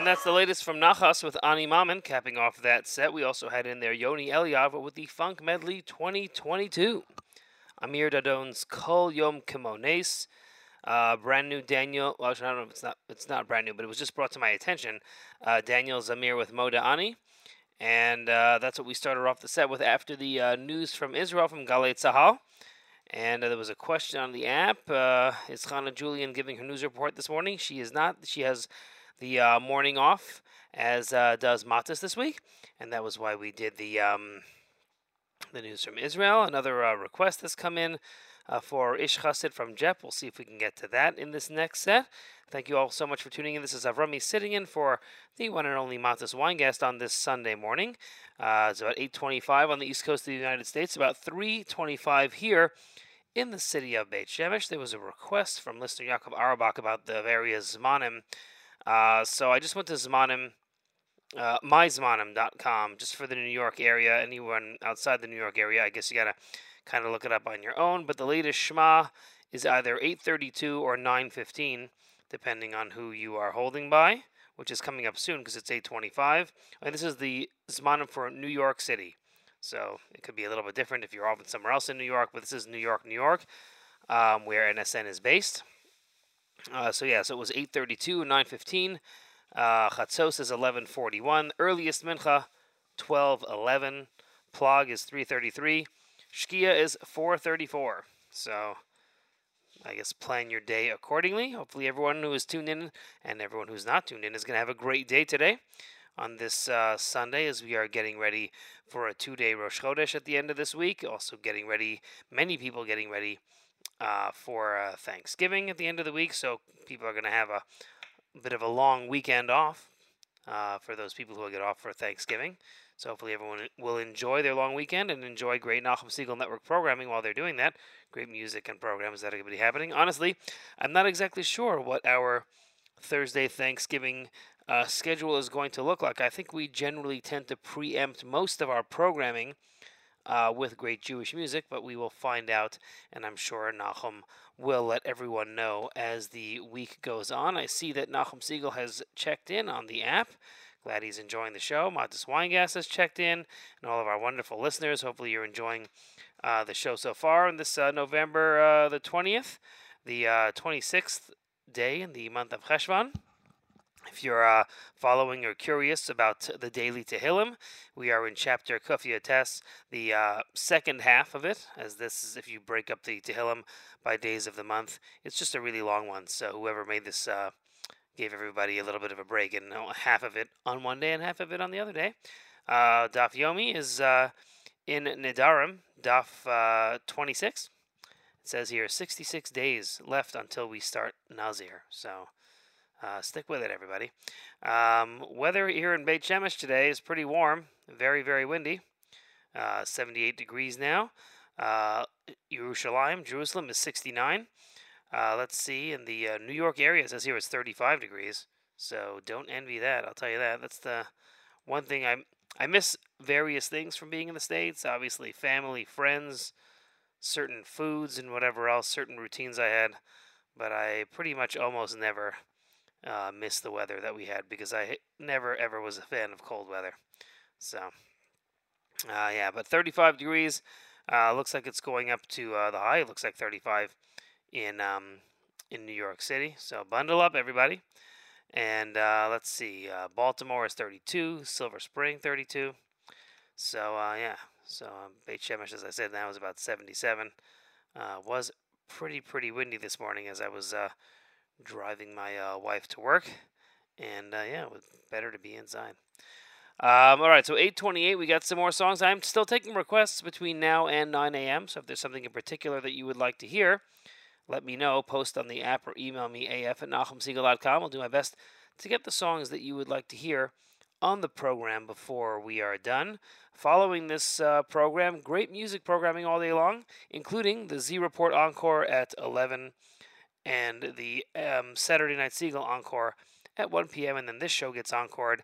and that's the latest from Nachas with Ani Mamin capping off that set. We also had in there Yoni Eliava with the Funk Medley 2022. Amir Dadon's Kol Yom Kimones. Uh, brand new Daniel. Well, actually, I don't know if it's not. It's not brand new, but it was just brought to my attention. Uh, Daniel Zamir with Moda Ani, and uh, that's what we started off the set with after the uh, news from Israel from Galei Tzahal. And uh, there was a question on the app. Uh, is Hannah Julian giving her news report this morning? She is not. She has the morning off, as does Matis this week, and that was why we did the um, the news from Israel. Another uh, request has come in uh, for Ish Chassid from Jep. We'll see if we can get to that in this next set. Thank you all so much for tuning in. This is Avrami sitting in for the one and only Matis Weingast on this Sunday morning. Uh, it's about 8:25 on the east coast of the United States. About 3:25 here in the city of Beit Shemesh. There was a request from listener Yaakov Arabak about the various Zmanim. Uh, so I just went to Zmanim, uh, just for the New York area. Anyone outside the New York area, I guess you gotta kind of look it up on your own. But the latest Shema is either 8:32 or 9:15, depending on who you are holding by, which is coming up soon because it's 8:25. And this is the Zmanim for New York City. So it could be a little bit different if you're often somewhere else in New York, but this is New York, New York, um, where NSN is based. Uh, so yeah, so it was 8:32 and 9:15. Uh, Chatzos is 11:41. Earliest mincha 12:11. Plog is 3:33. Shkia is 4:34. So I guess plan your day accordingly. Hopefully, everyone who is tuned in and everyone who's not tuned in is going to have a great day today on this uh, Sunday as we are getting ready for a two day Rosh Chodesh at the end of this week. Also, getting ready, many people getting ready uh, for uh, Thanksgiving at the end of the week. So, people are going to have a bit of a long weekend off. uh, for those people who will get off for Thanksgiving. So hopefully everyone will enjoy their long weekend and enjoy great Nachum Segal Network programming while they're doing that. Great music and programs that are going to be happening. Honestly, I'm not exactly sure what our Thursday Thanksgiving uh, schedule is going to look like. I think we generally tend to preempt most of our programming uh, with great Jewish music, but we will find out, and I'm sure Nahum will let everyone know as the week goes on. I see that Nachum Segal has checked in on the app. Glad he's enjoying the show. Matis Weingas has checked in, and all of our wonderful listeners. Hopefully, you're enjoying uh, the show so far on this uh, November uh, the 20th, the 26th day in the month of Cheshvan. If you're uh, following or curious about the daily Tehillim, we are in chapter Kufya Tes, the uh, second half of it, as this is if you break up the Tehillim by days of the month. It's just a really long one, so whoever made this uh, gave everybody a little bit of a break, and uh, half of it on one day and half of it on the other day. Uh, Daf Yomi is uh, in Nidarim, Daf uh, 26. It says here 66 days left until we start Nazir, so uh, stick with it, everybody. Um, weather here in Beit Shemesh today is pretty warm, very, very windy. Uh, 78 degrees now. Uh, Yerushalayim, Jerusalem is 69. Uh, let's see, in the uh, New York area, it says here it's 35 degrees. So don't envy that. I'll tell you that. That's the one thing I I miss various things from being in the states. Obviously, family, friends, certain foods, and whatever else, certain routines I had. But I pretty much almost never uh, miss the weather that we had because I never ever was a fan of cold weather. So, uh, yeah, but 35 degrees. Uh, looks like it's going up to uh, the high. It looks like 35 in um, in New York City. So bundle up, everybody. And uh, let's see, uh, Baltimore is 32, Silver Spring 32. So yeah, so um, Beit Shemesh, as I said, now is about 77. Uh, was pretty pretty windy this morning as I was driving my uh, wife to work, and yeah, it was better to be inside. Um, all right, so 828, we got some more songs. I'm still taking requests between now and 9 a.m. So if there's something in particular that you would like to hear, let me know. Post on the app or email me, af at nachumsegal.com. I'll do my best to get the songs that you would like to hear on the program before we are done. Following this uh, program, great music programming all day long, including the Z Report Encore at 11 and the um, Saturday Night Segal Encore at 1 p.m. And then this show gets encored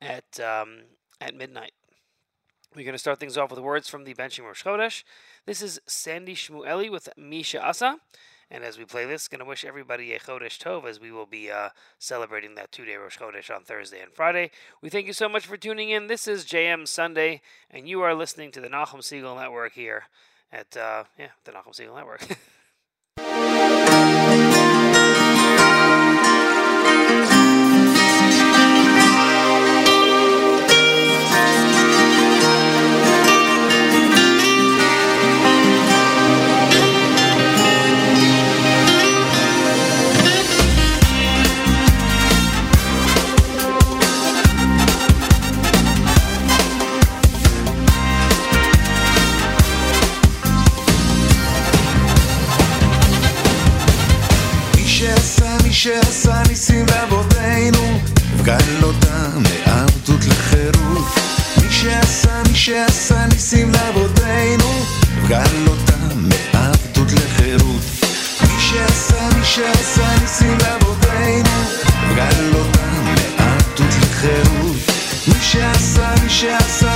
at um, at midnight. We're going to start things off with words from the Benching Rosh Chodesh. This is Sandy Shmueli with Misha Asa. And as we play this, going to wish everybody a Chodesh Tov as we will be uh, celebrating that two day Rosh Chodesh on Thursday and Friday. We thank you so much for tuning in. This is JM Sunday, and you are listening to the Nachum Segal Network here at, uh, yeah, the Nachum Segal Network. שעשה, ניסים לאבותינו, הפגן אותם מעבדות לחירות. מי שעשה, מי שעשה ניסים לאבותינו, הפגן אותם מעבדות לחירות. מי שעשה, מי שעשה ניסים לאבותינו, הפגן אותם מעבדות לחירות. מי שעשה, מי שעשה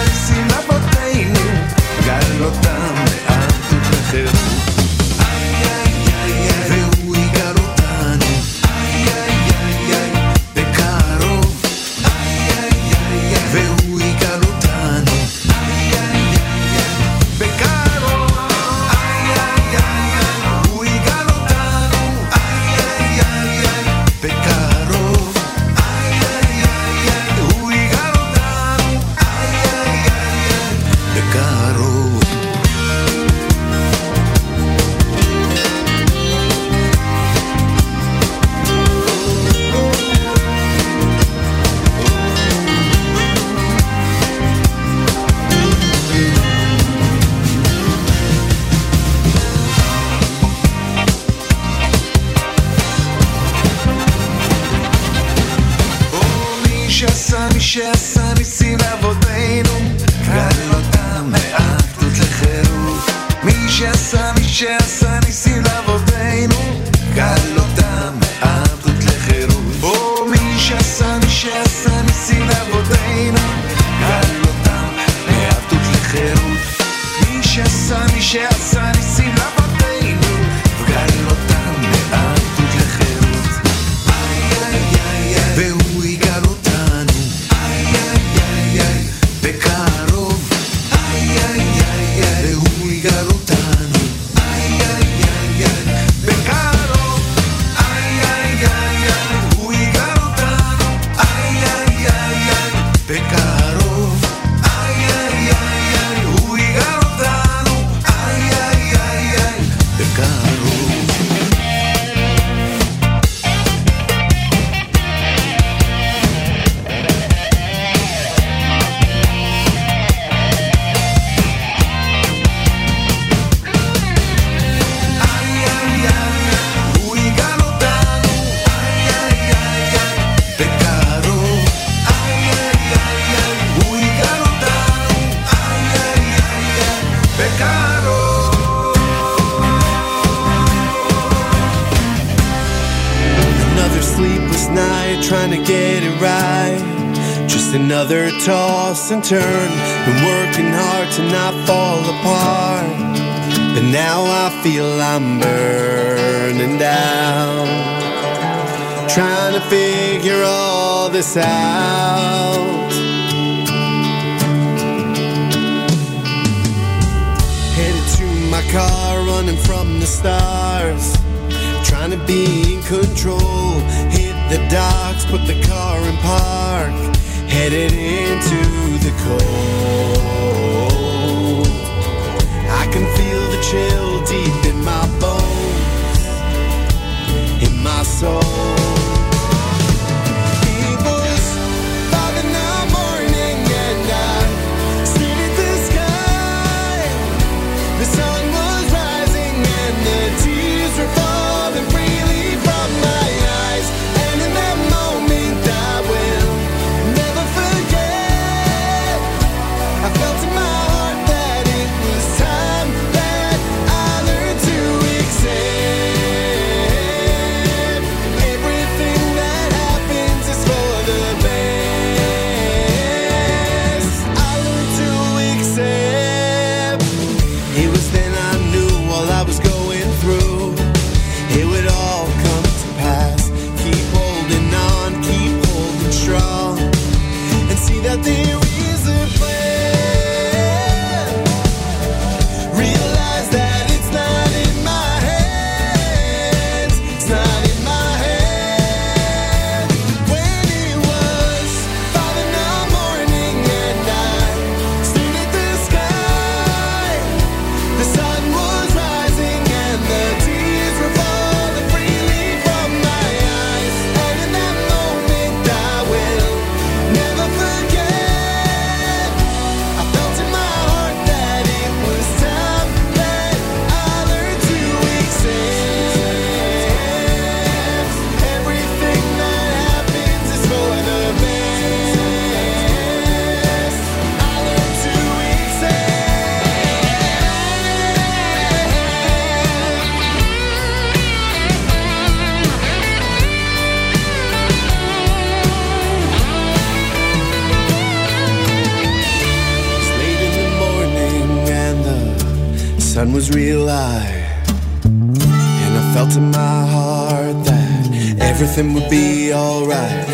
and turn. and working hard to not fall apart. But now I feel I'm burning down. Trying to figure all this out. Headed to my car, running from the stars. Trying to be in control. Hit the docks, put the car in park headed into cold. I can feel the chill deep in my bones, in my soul. everything would be alright.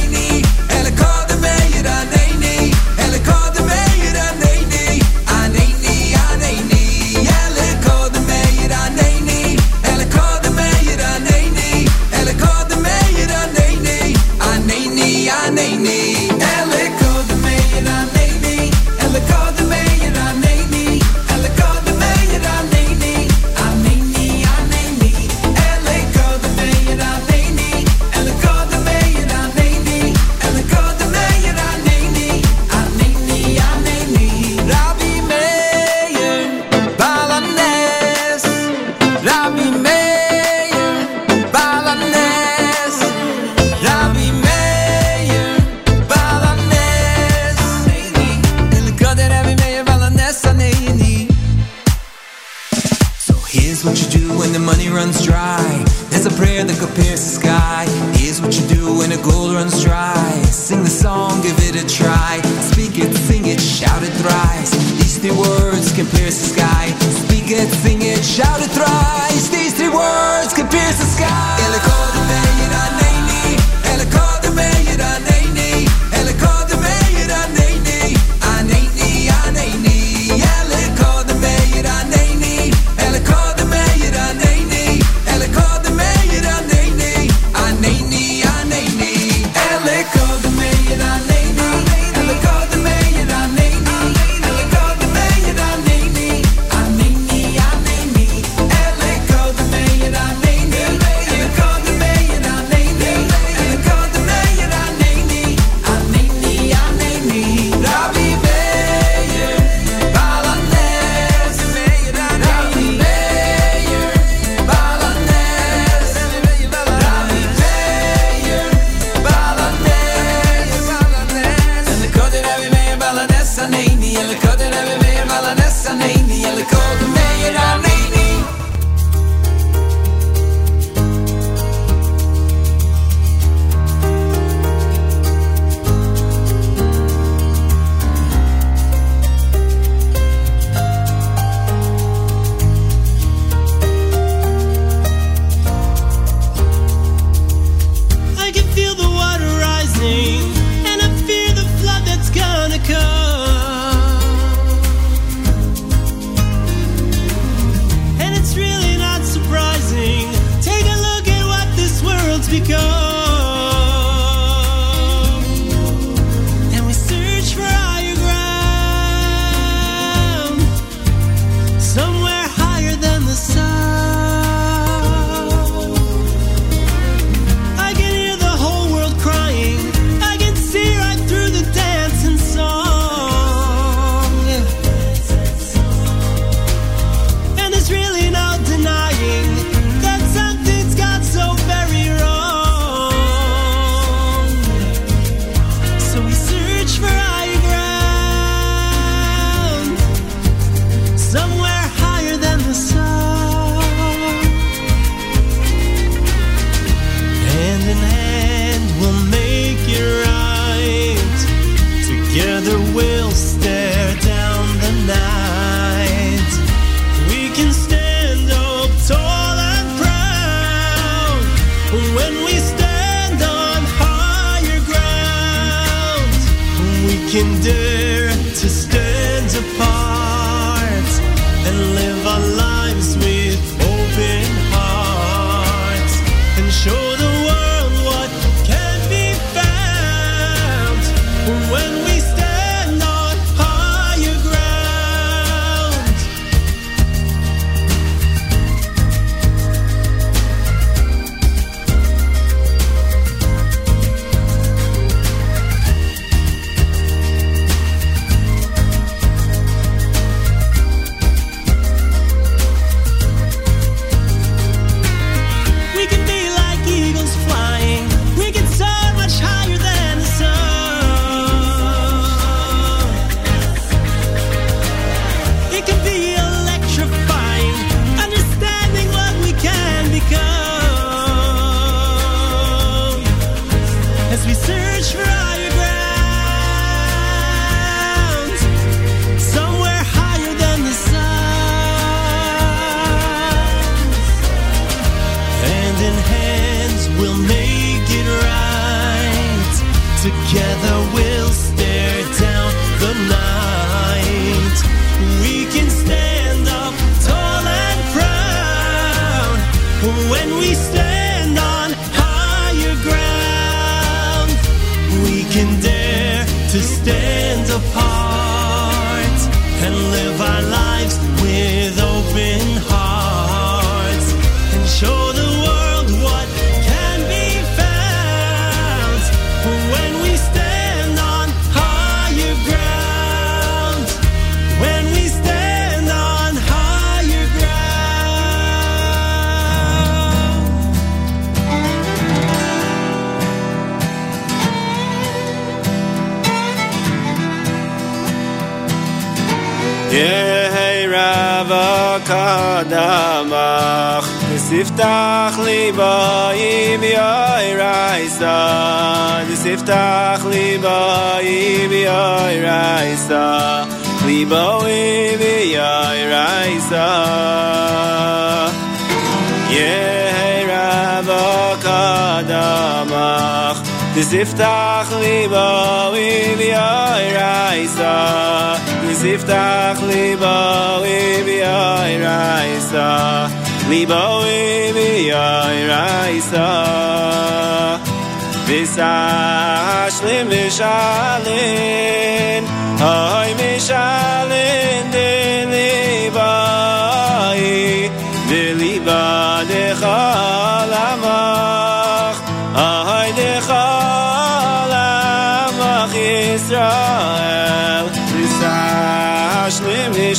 Kadamach Nisiftach libayim yoiraisa Nisiftach libayim yoiraisa Libayim yoiraisa Yehrava kadamach Nisiftach libayim zif tag li ba li bi ay raisa li ba li bi ay raisa bis a shlim ay mishalen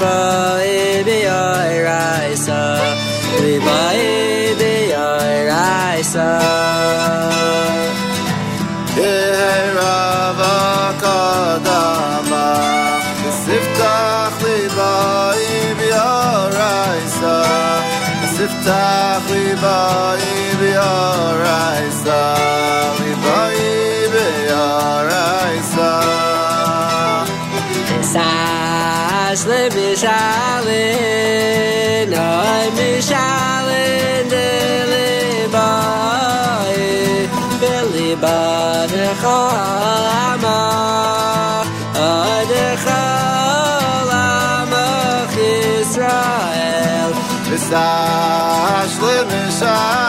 dechalamach Yisrael Yeherava kadabach Desiftach libo ebioiraisa Desiftach libo ebioiraisa Libo ebioiraisa Yeherava kadamach Siftach Siftach libayim yoraisa Libayim yoraisa Sash le mishalin Oy mishalin de libai Beliba de chalama Oy de chalama Yisrael Visash le mishalin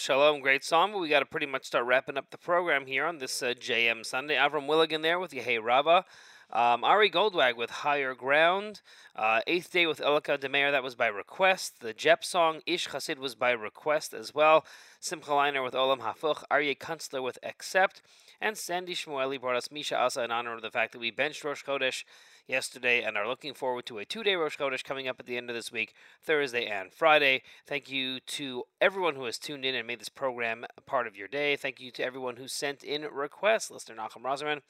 Shalom, great song. But we got to pretty much start wrapping up the program here on this uh, JM Sunday. Avram Willigan there with Yehei Rava. Um, Ari Goldwag with Higher Ground. Uh, Eighth Day with Elika Demeir, that was by request. The Jep song Ish Chassid was by request as well. Simcha Leiner with Olam Hafuch. Aryeh Kunstler with Accept. And Sandy Shmueli brought us Misha Asa in honor of the fact that we benched Rosh Chodesh yesterday and are looking forward to a two day Rosh Chodesh coming up at the end of this week, Thursday and Friday. Thank you to everyone who has tuned in and made this program a part of your day. Thank you to everyone who sent in requests. Listener Nachum Roserman,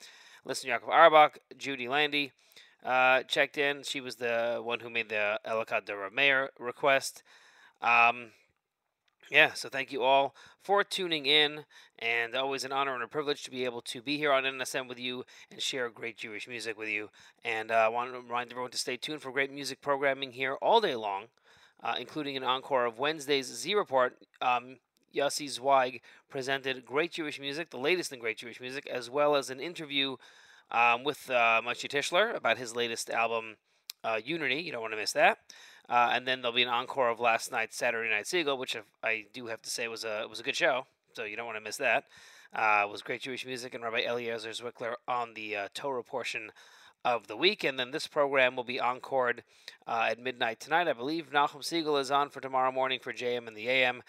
listener Yaakov Arbach, Judy Landy uh, checked in. She was the one who made the Elakad de Rameir request. Um, yeah, so thank you all for tuning in, and always an honor and a privilege to be able to be here on NSN with you and share great Jewish music with you. And uh, I want to remind everyone to stay tuned for great music programming here all day long, uh, including an encore of Wednesday's Z Report. Um, Yossi Zweig presented great Jewish music, the latest in great Jewish music, as well as an interview um, with uh, Moshe Tischler about his latest album, uh, Unity. You don't want to miss that. Uh, and then there'll be an encore of last night's Saturday Night Segal, which I do have to say was a was a good show. So you don't want to miss that. Uh, was great Jewish music and Rabbi Eliezer Zwickler on the uh, Torah portion of the week. And then this program will be encored uh, at midnight tonight. I believe Nachum Segal is on for tomorrow morning for JM and the AM.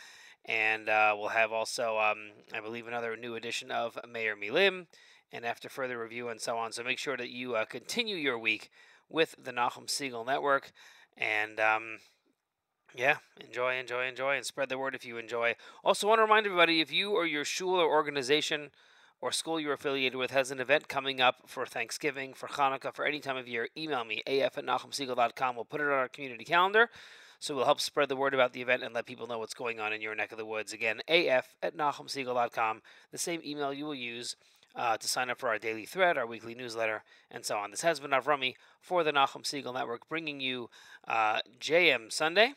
And uh, we'll have also, um, I believe, another new edition of Mayor Milim. And after further review and so on. So make sure that you uh, continue your week with the Nachum Segal Network. And um, yeah, enjoy, enjoy, enjoy, and spread the word if you enjoy. Also, want to remind everybody if you or your shul or organization or school you're affiliated with has an event coming up for Thanksgiving, for Hanukkah, for any time of year, email me, af at nachumsegal.com. We'll put it on our community calendar. So we'll help spread the word about the event and let people know what's going on in your neck of the woods. Again, af at nachumsegal.com, the same email you will use uh, to sign up for our daily thread, our weekly newsletter, and so on. This has been Avrami for the Nachum Segal Network, bringing you uh, JM Sunday.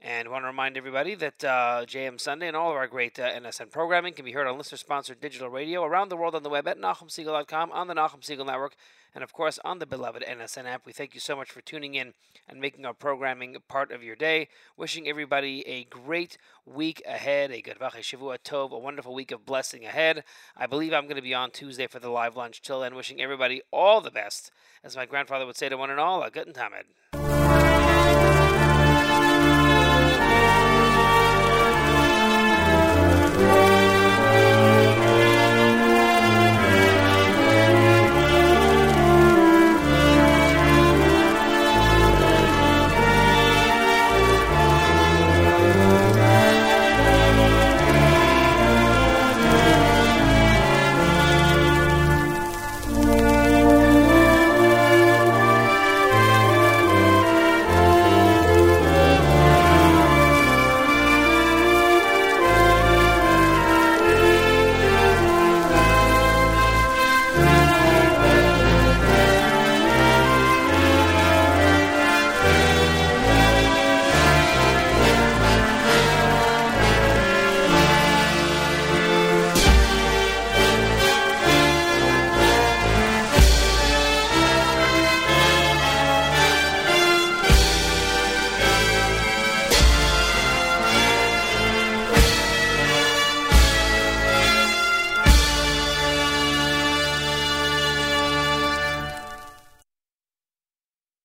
And I want to remind everybody that uh, JM Sunday and all of our great uh, NSN programming can be heard on listener-sponsored digital radio around the world on the web at NachumSegal.com, on the Nachum Segal Network, and of course on the beloved NSN app. We thank you so much for tuning in and making our programming part of your day. Wishing everybody a great week ahead, a good Shavua Tov, a wonderful week of blessing ahead. I believe I'm going to be on Tuesday for the live lunch. Till then, wishing everybody all the best. As my grandfather would say to one and all, a good Tamid.